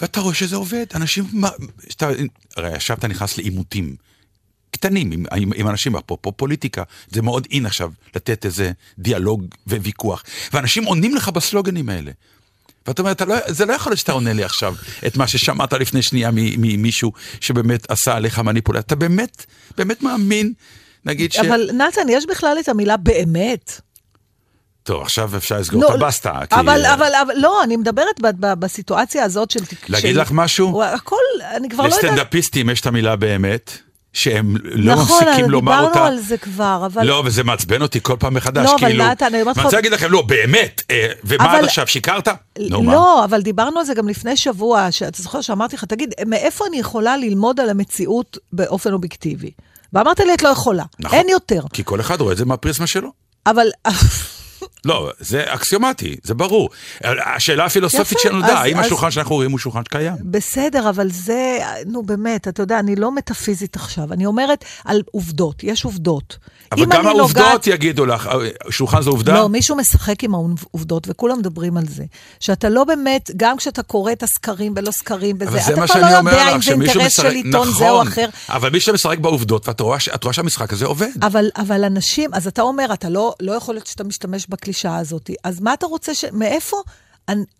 B: ואתה רואה שזה עובד. אנשים, שאתה, הרי עכשיו אתה נכנס לעימותים קטנים עם, עם, עם אנשים, אפרופו פוליטיקה, זה מאוד אין עכשיו לתת איזה דיאלוג וויכוח. ואנשים עונים לך בסלוגנים האלה. ואתה אומר, לא, זה לא יכול להיות שאתה עונה לי עכשיו את מה ששמעת לפני שנייה ממישהו שבאמת עשה עליך מניפולציה. אתה באמת, באמת מאמין, נגיד ש...
C: אבל נתן, יש בכלל את המילה באמת.
B: טוב, עכשיו אפשר לסגור
C: נו,
B: את הבסטה. כי-
C: אבל, אבל, אבל, לא, אני מדברת ב- ב- בסיטואציה הזאת של...
B: להגיד
C: של-
B: לך משהו?
C: הכל, אני כבר לא יודעת...
B: לסטנדאפיסטים יש את המילה באמת, שהם לא
C: נכון,
B: מפסיקים
C: אבל
B: לומר אותה.
C: דיברנו על זה כבר, אבל...
B: לא, וזה מעצבן אותי כל פעם מחדש,
C: לא, אבל
B: כאילו...
C: נתן, אני אומרת לך-
B: ואני רוצה להגיד לכם, לא, באמת, אה, ומה
C: אבל-
B: עד עכשיו, שיקרת? מה?
C: לא, אבל דיברנו על זה גם לפני שבוע, שאתה זוכר שאמרתי לך, תגיד, מאיפה אני יכולה ללמוד על המציאות באופן אובייקטיבי? ואמרת לי, את לא יכולה.
B: נכון.
C: אין יותר.
B: כי כל אחד רואה את זה מהפריזמה שלו.
C: אבל...
B: לא, זה אקסיומטי, זה ברור. השאלה הפילוסופית
C: יפה,
B: שלנו,
C: אז-
B: האם
C: אז-
B: השולחן שאנחנו רואים הוא שולחן שקיים?
C: בסדר, אבל זה, נו באמת, אתה יודע, אני לא מטאפיזית עכשיו, אני אומרת על עובדות, יש עובדות.
B: אבל גם העובדות
C: נוגעת-
B: יגידו לך, אה, שולחן זה עובדה?
C: לא, מישהו משחק עם העובדות, וכולם מדברים על זה. שאתה לא באמת, גם כשאתה קורא את הסקרים ולא סקרים וזה, אתה כבר לא יודע אם זה אינטרס של עיתון זה או
B: נכון,
C: אחר.
B: אבל מי שמשחק בעובדות, ואת רואה רואה שהמשחק הזה עובד.
C: אבל, אבל אנשים, אז אתה אומר, אתה לא, לא יכול להיות שאתה משתמש בקלישאה הזאת. אז מה אתה רוצה ש... מאיפה?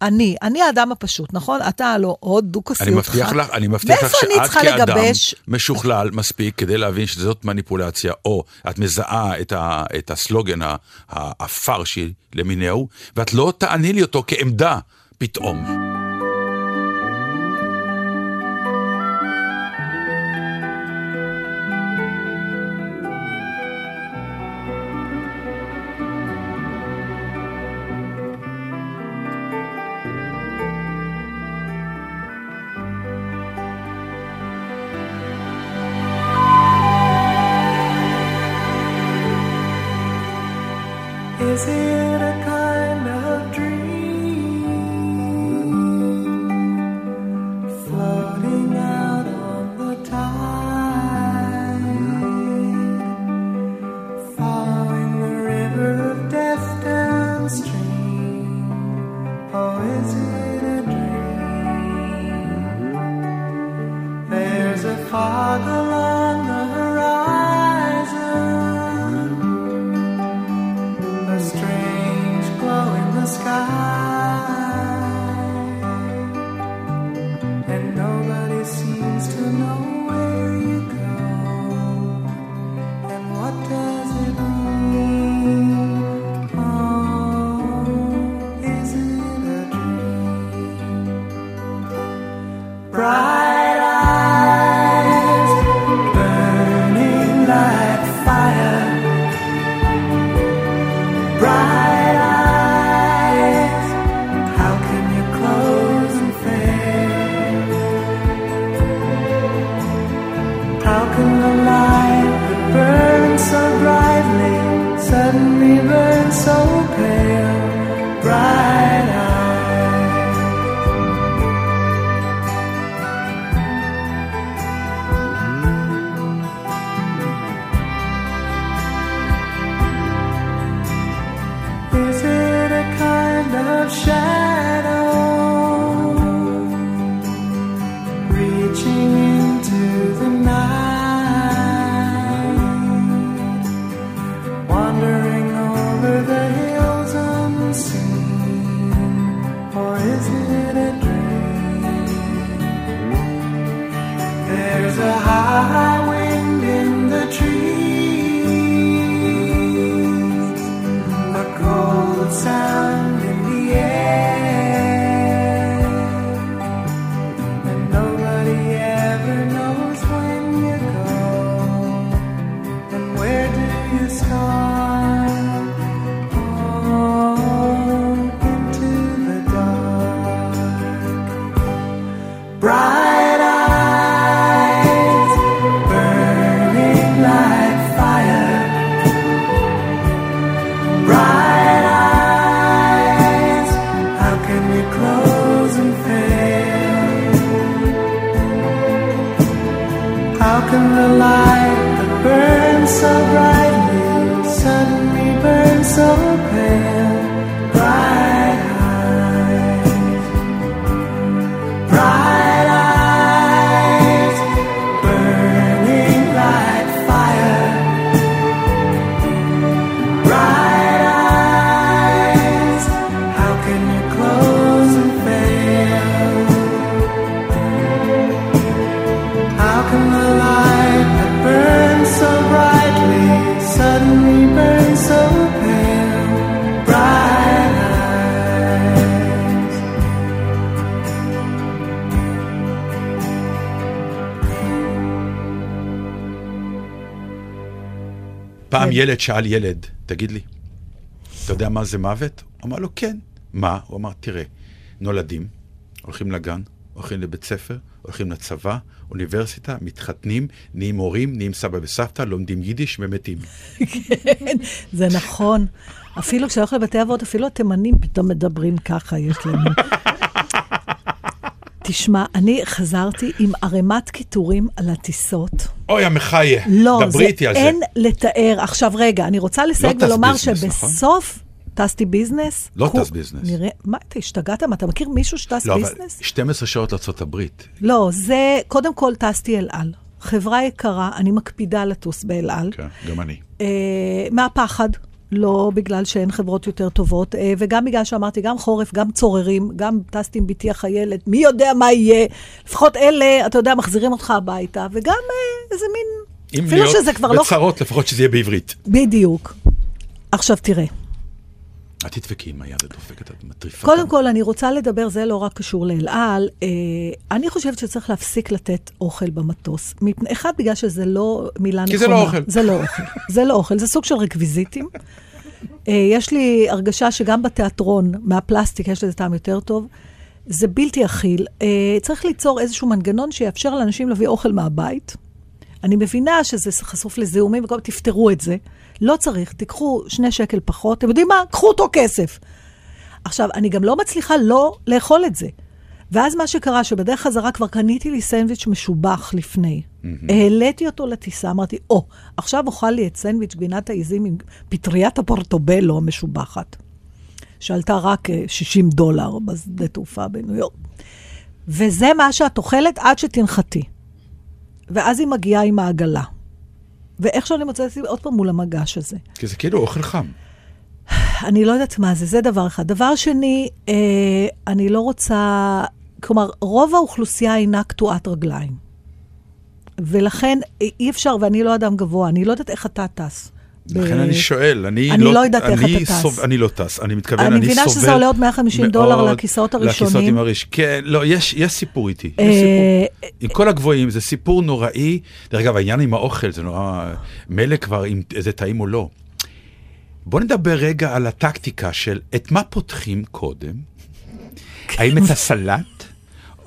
C: אני- אני, האדם הפשוט, נכון? אתה לא עוד דו-כוסיות
B: אני מבטיח לך, אני מבטיח לך שאת כאדם
C: לגבש?
B: משוכלל מספיק כדי להבין שזאת מניפולציה, או את מזהה את, ה, את הסלוגן הפרשי למיניהו, ואת לא תעני לי אותו כעמדה פתאום.
E: Can the light that burns so brightly suddenly burn so pale?
B: ילד שאל ילד, תגיד לי, אתה יודע מה זה מוות? הוא אמר לו, כן. מה? הוא אמר, תראה, נולדים, הולכים לגן, הולכים לבית ספר, הולכים לצבא, אוניברסיטה, מתחתנים, נהיים הורים, נהיים סבא וסבתא, לומדים יידיש ומתים.
C: זה נכון. אפילו כשהולך לבתי אבות, אפילו התימנים פתאום מדברים ככה, יש לנו. תשמע, אני חזרתי עם ערימת קיטורים על הטיסות.
B: אוי, המחיה,
C: לא,
B: דברי
C: זה
B: איתי על זה.
C: אין לתאר. עכשיו רגע, אני רוצה לסייג
B: טס
C: ולומר
B: ביזנס, נכון?
C: שבסוף טסתי ביזנס.
B: לא
C: קו-
B: טס ביזנס.
C: נראה, מה, אתה השתגעת? מה, אתה מכיר מישהו שטס
B: לא, אבל
C: ביזנס?
B: 12 שעות לארה"ב.
C: לא, זה, קודם כל טסתי אל על. חברה יקרה, אני מקפידה לטוס באל על.
B: כן, גם אני.
C: אה, מהפחד, לא בגלל שאין חברות יותר טובות, אה, וגם בגלל שאמרתי, גם חורף, גם צוררים, גם טסתי עם בתי החיילת, מי יודע מה יהיה, לפחות אלה, אתה יודע, מחזירים אותך הביתה, וגם אה, איזה מין...
B: אם
C: אפילו
B: להיות
C: שזה כבר לא...
B: בצרות, לפחות שזה יהיה בעברית.
C: בדיוק. עכשיו תראה,
B: את תדפקי עם היד הדופקת, את מטריפה.
C: קודם. כל, אני רוצה לדבר, זה לא רק קשור לאל על. אה, אני חושבת שצריך להפסיק לתת אוכל במטוס. אחד, בגלל שזה לא מילה נכונה.
B: כי זה לא אוכל.
C: זה לא אוכל. זה לא אוכל, זה סוג של רקוויזיטים. אה, יש לי הרגשה שגם בתיאטרון, מהפלסטיק, יש לזה טעם יותר טוב. זה בלתי אכיל. אה, צריך ליצור איזשהו מנגנון שיאפשר לאנשים להביא אוכל מהבית. אני מבינה שזה חשוף לזיהומים, וכל תפתרו את זה. לא צריך, תיקחו שני שקל פחות, אתם יודעים מה? קחו אותו כסף. עכשיו, אני גם לא מצליחה לא לאכול את זה. ואז מה שקרה, שבדרך חזרה כבר קניתי לי סנדוויץ' משובח לפני. העליתי אותו לטיסה, אמרתי, או, עכשיו אוכל לי את סנדוויץ' גבינת העיזים עם פטריית הפורטובלו המשובחת, שעלתה רק אה, 60 דולר בשדה תעופה בניו יורק. וזה מה שאת אוכלת עד שתנחתי. ואז היא מגיעה עם העגלה. ואיכשהו אני מוצאת את עצמי עוד פעם מול המגש הזה.
B: כי זה כאילו אוכל חם.
C: אני לא יודעת מה זה, זה דבר אחד. דבר שני, אה, אני לא רוצה... כלומר, רוב האוכלוסייה אינה קטועת רגליים. ולכן אי אפשר, ואני לא אדם גבוה, אני לא יודעת איך אתה טס.
B: לכן אני שואל, אני
C: אני
B: לא...
C: לא יודעת איך
B: אני
C: אתה טס.
B: סוב- אני לא טס, אני מתכוון, אני
C: אני
B: סובל...
C: מבינה שזה עולה עוד 150 דולר לכיסאות
B: לכיסאות
C: הראשונים.
B: עם הראש. כן, לא, יש יש סיפור איתי. יש
C: אה,
B: סיפור. עם כל הגבוהים, זה סיפור נוראי. דרך אגב, העניין עם האוכל, זה נורא... מילא כבר אם זה טעים או לא. בוא נדבר רגע על הטקטיקה של את מה פותחים קודם. האם את הסלט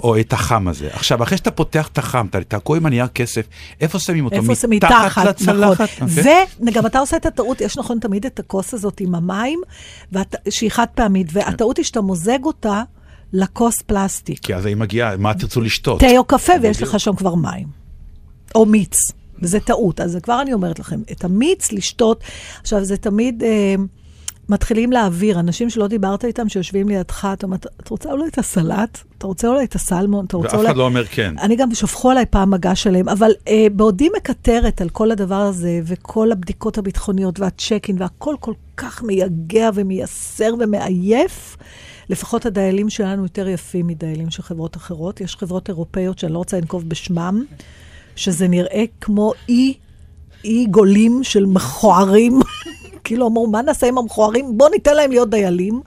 B: או את החם הזה. עכשיו, אחרי שאתה פותח את החם, אתה תקוע עם הנייר כסף, איפה שמים אותו?
C: איפה זה מתחת,
B: לצלחת?
C: נכון.
B: אוקיי?
C: וגם אתה עושה את הטעות, יש נכון תמיד את הכוס הזאת עם המים, שהיא חד פעמית, והטעות היא שאתה מוזג אותה לכוס פלסטיק.
B: כי אז היא מגיעה, מה תרצו לשתות?
C: תה או קפה, ויש. לך שם כבר מים. או מיץ, וזה טעות. אז זה כבר אני אומרת לכם, את המיץ לשתות, עכשיו זה תמיד... אה, מתחילים להעביר, אנשים שלא דיברת איתם, שיושבים לידך, אתה אומר, את רוצה אולי את הסלט? אתה רוצה אולי את הסלמון? אתה רוצה
B: ואף
C: אולי...
B: אחד לא אומר כן.
C: אני גם, שפכו עליי פעם מגע שלהם, אבל אה, בעודי מקטרת על כל הדבר הזה, וכל הבדיקות הביטחוניות והצ'קין, והכל כל כך מייגע ומייסר ומעייף, לפחות הדיילים שלנו יותר יפים מדיילים של חברות אחרות. יש חברות אירופאיות שאני לא רוצה לנקוב בשמם, שזה נראה כמו אי, אי גולים של מכוערים. כאילו אמרו, מה נעשה עם המכוערים? בואו ניתן להם להיות דיילים.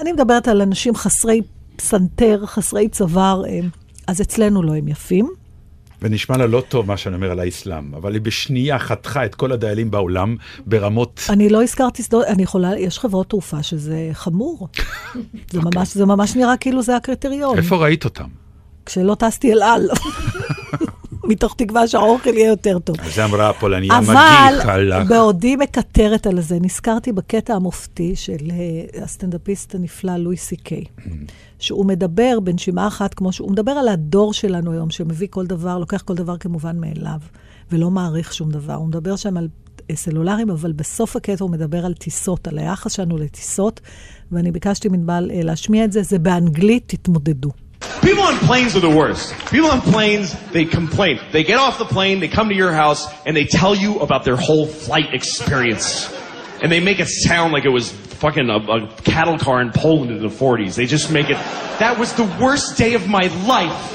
C: אני מדברת על אנשים חסרי פסנתר, חסרי צוואר, אה, אז אצלנו לא הם יפים.
B: ונשמע לה לא טוב מה שאני אומר על האסלאם, אבל היא בשנייה חתכה את כל הדיילים בעולם ברמות...
C: אני לא הזכרתי אני יכולה, יש חברות תעופה שזה חמור. זה, ממש, זה ממש נראה כאילו זה הקריטריון.
B: איפה ראית אותם?
C: כשלא טסתי אל על. מתוך תקווה שהאוכל יהיה יותר טוב.
B: אז אמרה הפולניה,
C: אבל
B: מגיע לך.
C: בעודי מקטרת על זה, נזכרתי בקטע המופתי של אה, הסטנדאפיסט הנפלא לואי סי קיי, שהוא מדבר בנשימה אחת, כמו שהוא מדבר על הדור שלנו היום, שמביא כל דבר, לוקח כל דבר כמובן מאליו, ולא מעריך שום דבר. הוא מדבר שם על אה, סלולרים, אבל בסוף הקטע הוא מדבר על טיסות, על היחס שלנו לטיסות, ואני ביקשתי מנבל אה, להשמיע את זה, זה באנגלית, תתמודדו.
F: People on planes are the worst. People on planes, they complain. They get off the plane, they come to your house, and they tell you about their whole flight experience. And they make it sound like it was fucking a, a cattle car in Poland in the 40s. They just make it. That was the worst day of my life.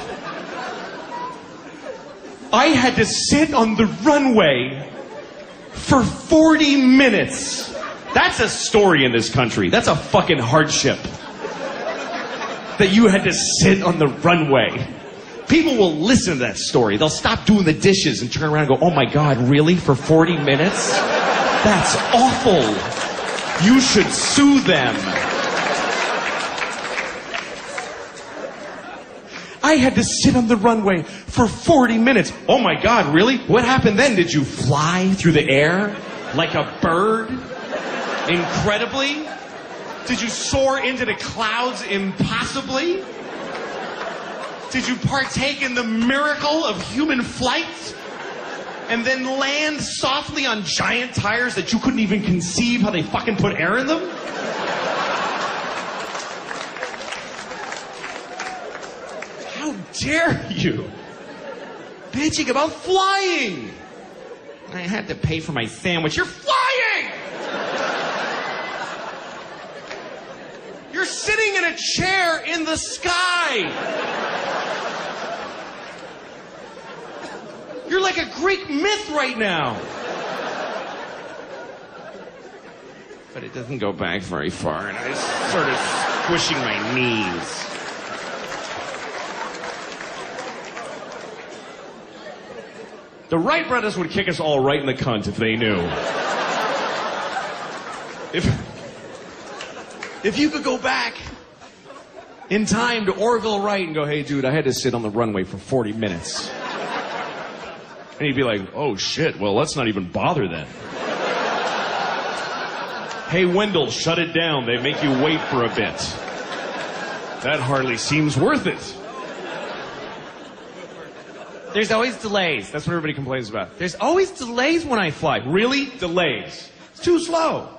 F: I had to sit on the runway for 40 minutes. That's a story in this country. That's a fucking hardship that you had to sit on the runway. People will listen to that story. They'll stop doing the dishes and turn around and go, oh my God, really? For 40 minutes? That's awful. You should sue them. I had to sit on the runway for 40 minutes. Oh my God, really? What happened then? Did you fly through the air like a bird? Incredibly? Did you soar into the clouds impossibly? Did you partake in the miracle of human flight? And then land softly on giant tires that you couldn't even conceive how they fucking put air in them? How dare you? Bitching about flying! I had to pay for my sandwich. You're flying! You're sitting in a chair in the sky. You're like a Greek myth right now. But it doesn't go back very far, and I'm sort of squishing my knees. The Wright brothers would kick us all right in the cunt if they knew. If, if you could go back in time to Orville Wright and go, hey, dude, I had to sit on the runway for 40 minutes. And he'd be like, oh, shit, well, let's not even bother then. hey, Wendell, shut it down. They make you wait for a bit. That hardly seems worth it. There's always delays. That's what everybody complains about. There's always delays when I fly. Really? Delays. It's too slow.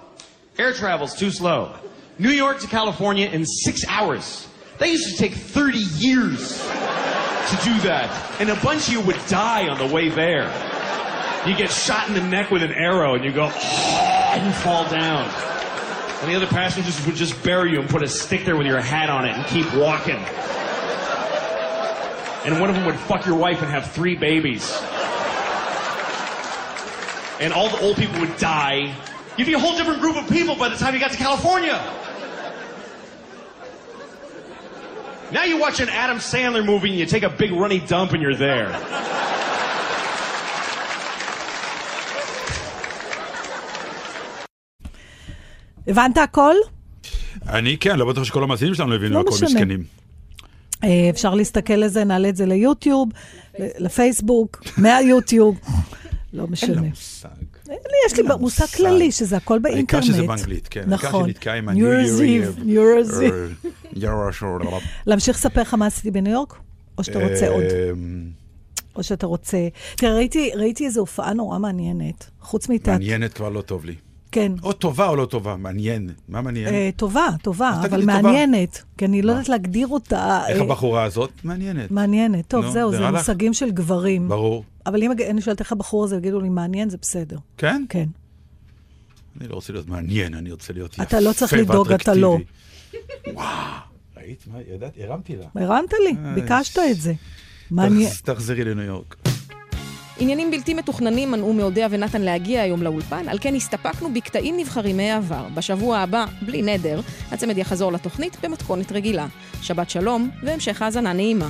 F: Air travel's too slow. New York to California in six hours. That used to take 30 years to do that. And a bunch of you would die on the way there. You get shot in the neck with an arrow and you go, ah, and you fall down. And the other passengers would just bury you and put a stick there with your hat on it and keep walking. And one of them would fuck your wife and have three babies. And all the old people would die. You'd be a whole different group of people by the time you got to California. Now you watch an Adam Sandler movie and you take a big runny dump and you're there.
C: הבנת הכל?
B: אני כן, לא בטוח שכל המאזינים שלנו הבינו
C: לא
B: הכל
C: משנה.
B: מסכנים.
C: אה, אפשר להסתכל לזה, נעלה את זה ליוטיוב, לפייסבוק, מהיוטיוב, לא משנה. יש לי מושג כללי, שזה הכל באינטרנט.
B: העיקר שזה באנגלית, כן. העיקר
C: נכון.
B: שנתקע עם
C: New
B: ה-New
C: Year's
B: Year
C: Eve, New Year's Eve. להמשיך לספר לך מה עשיתי בניו יורק? או שאתה רוצה עוד?
B: אמ,
C: או שאתה רוצה... תראה, ראיתי, איזו הופעה נורא מעניינת, חוץ מתיאטרון.
B: מעניינת כבר לא טוב לי.
C: כן.
B: או טובה או לא טובה, מעניין. מה מעניין?
C: אה, טובה, טובה, אבל
B: תגידי טובה.
C: מעניינת. כי אני לא יודעת להגדיר אותה.
B: איך
C: אה,
B: הבחורה הזאת? מעניינת.
C: מעניינת. טוב,
B: נו,
C: זהו, זה? מושגים של גברים.
B: ברור.
C: אבל אם אני שואלת איך הבחור הזה יגידו לי מעניין, זה בסדר.
B: כן?
C: כן.
B: אני לא רוצה להיות מעניין, אני רוצה להיות יפה
C: אתה לא צריך לדאוג, אתה לא.
B: ואטרקטיבי. וואו, ראית מה? ידעת, הרמתי לה.
C: הרמת לי,
B: אה,
C: ביקשת את זה. מעניין.
B: תחז- תחזרי לניו יורק.
A: עניינים בלתי מתוכננים מנעו מאודיה ונתן להגיע היום לאולפן, על כן הסתפקנו בקטעים נבחרים מהעבר. בשבוע הבא, בלי נדר, הצמד יחזור לתוכנית במתכונת רגילה. שבת שלום והמשך האזנה נעימה.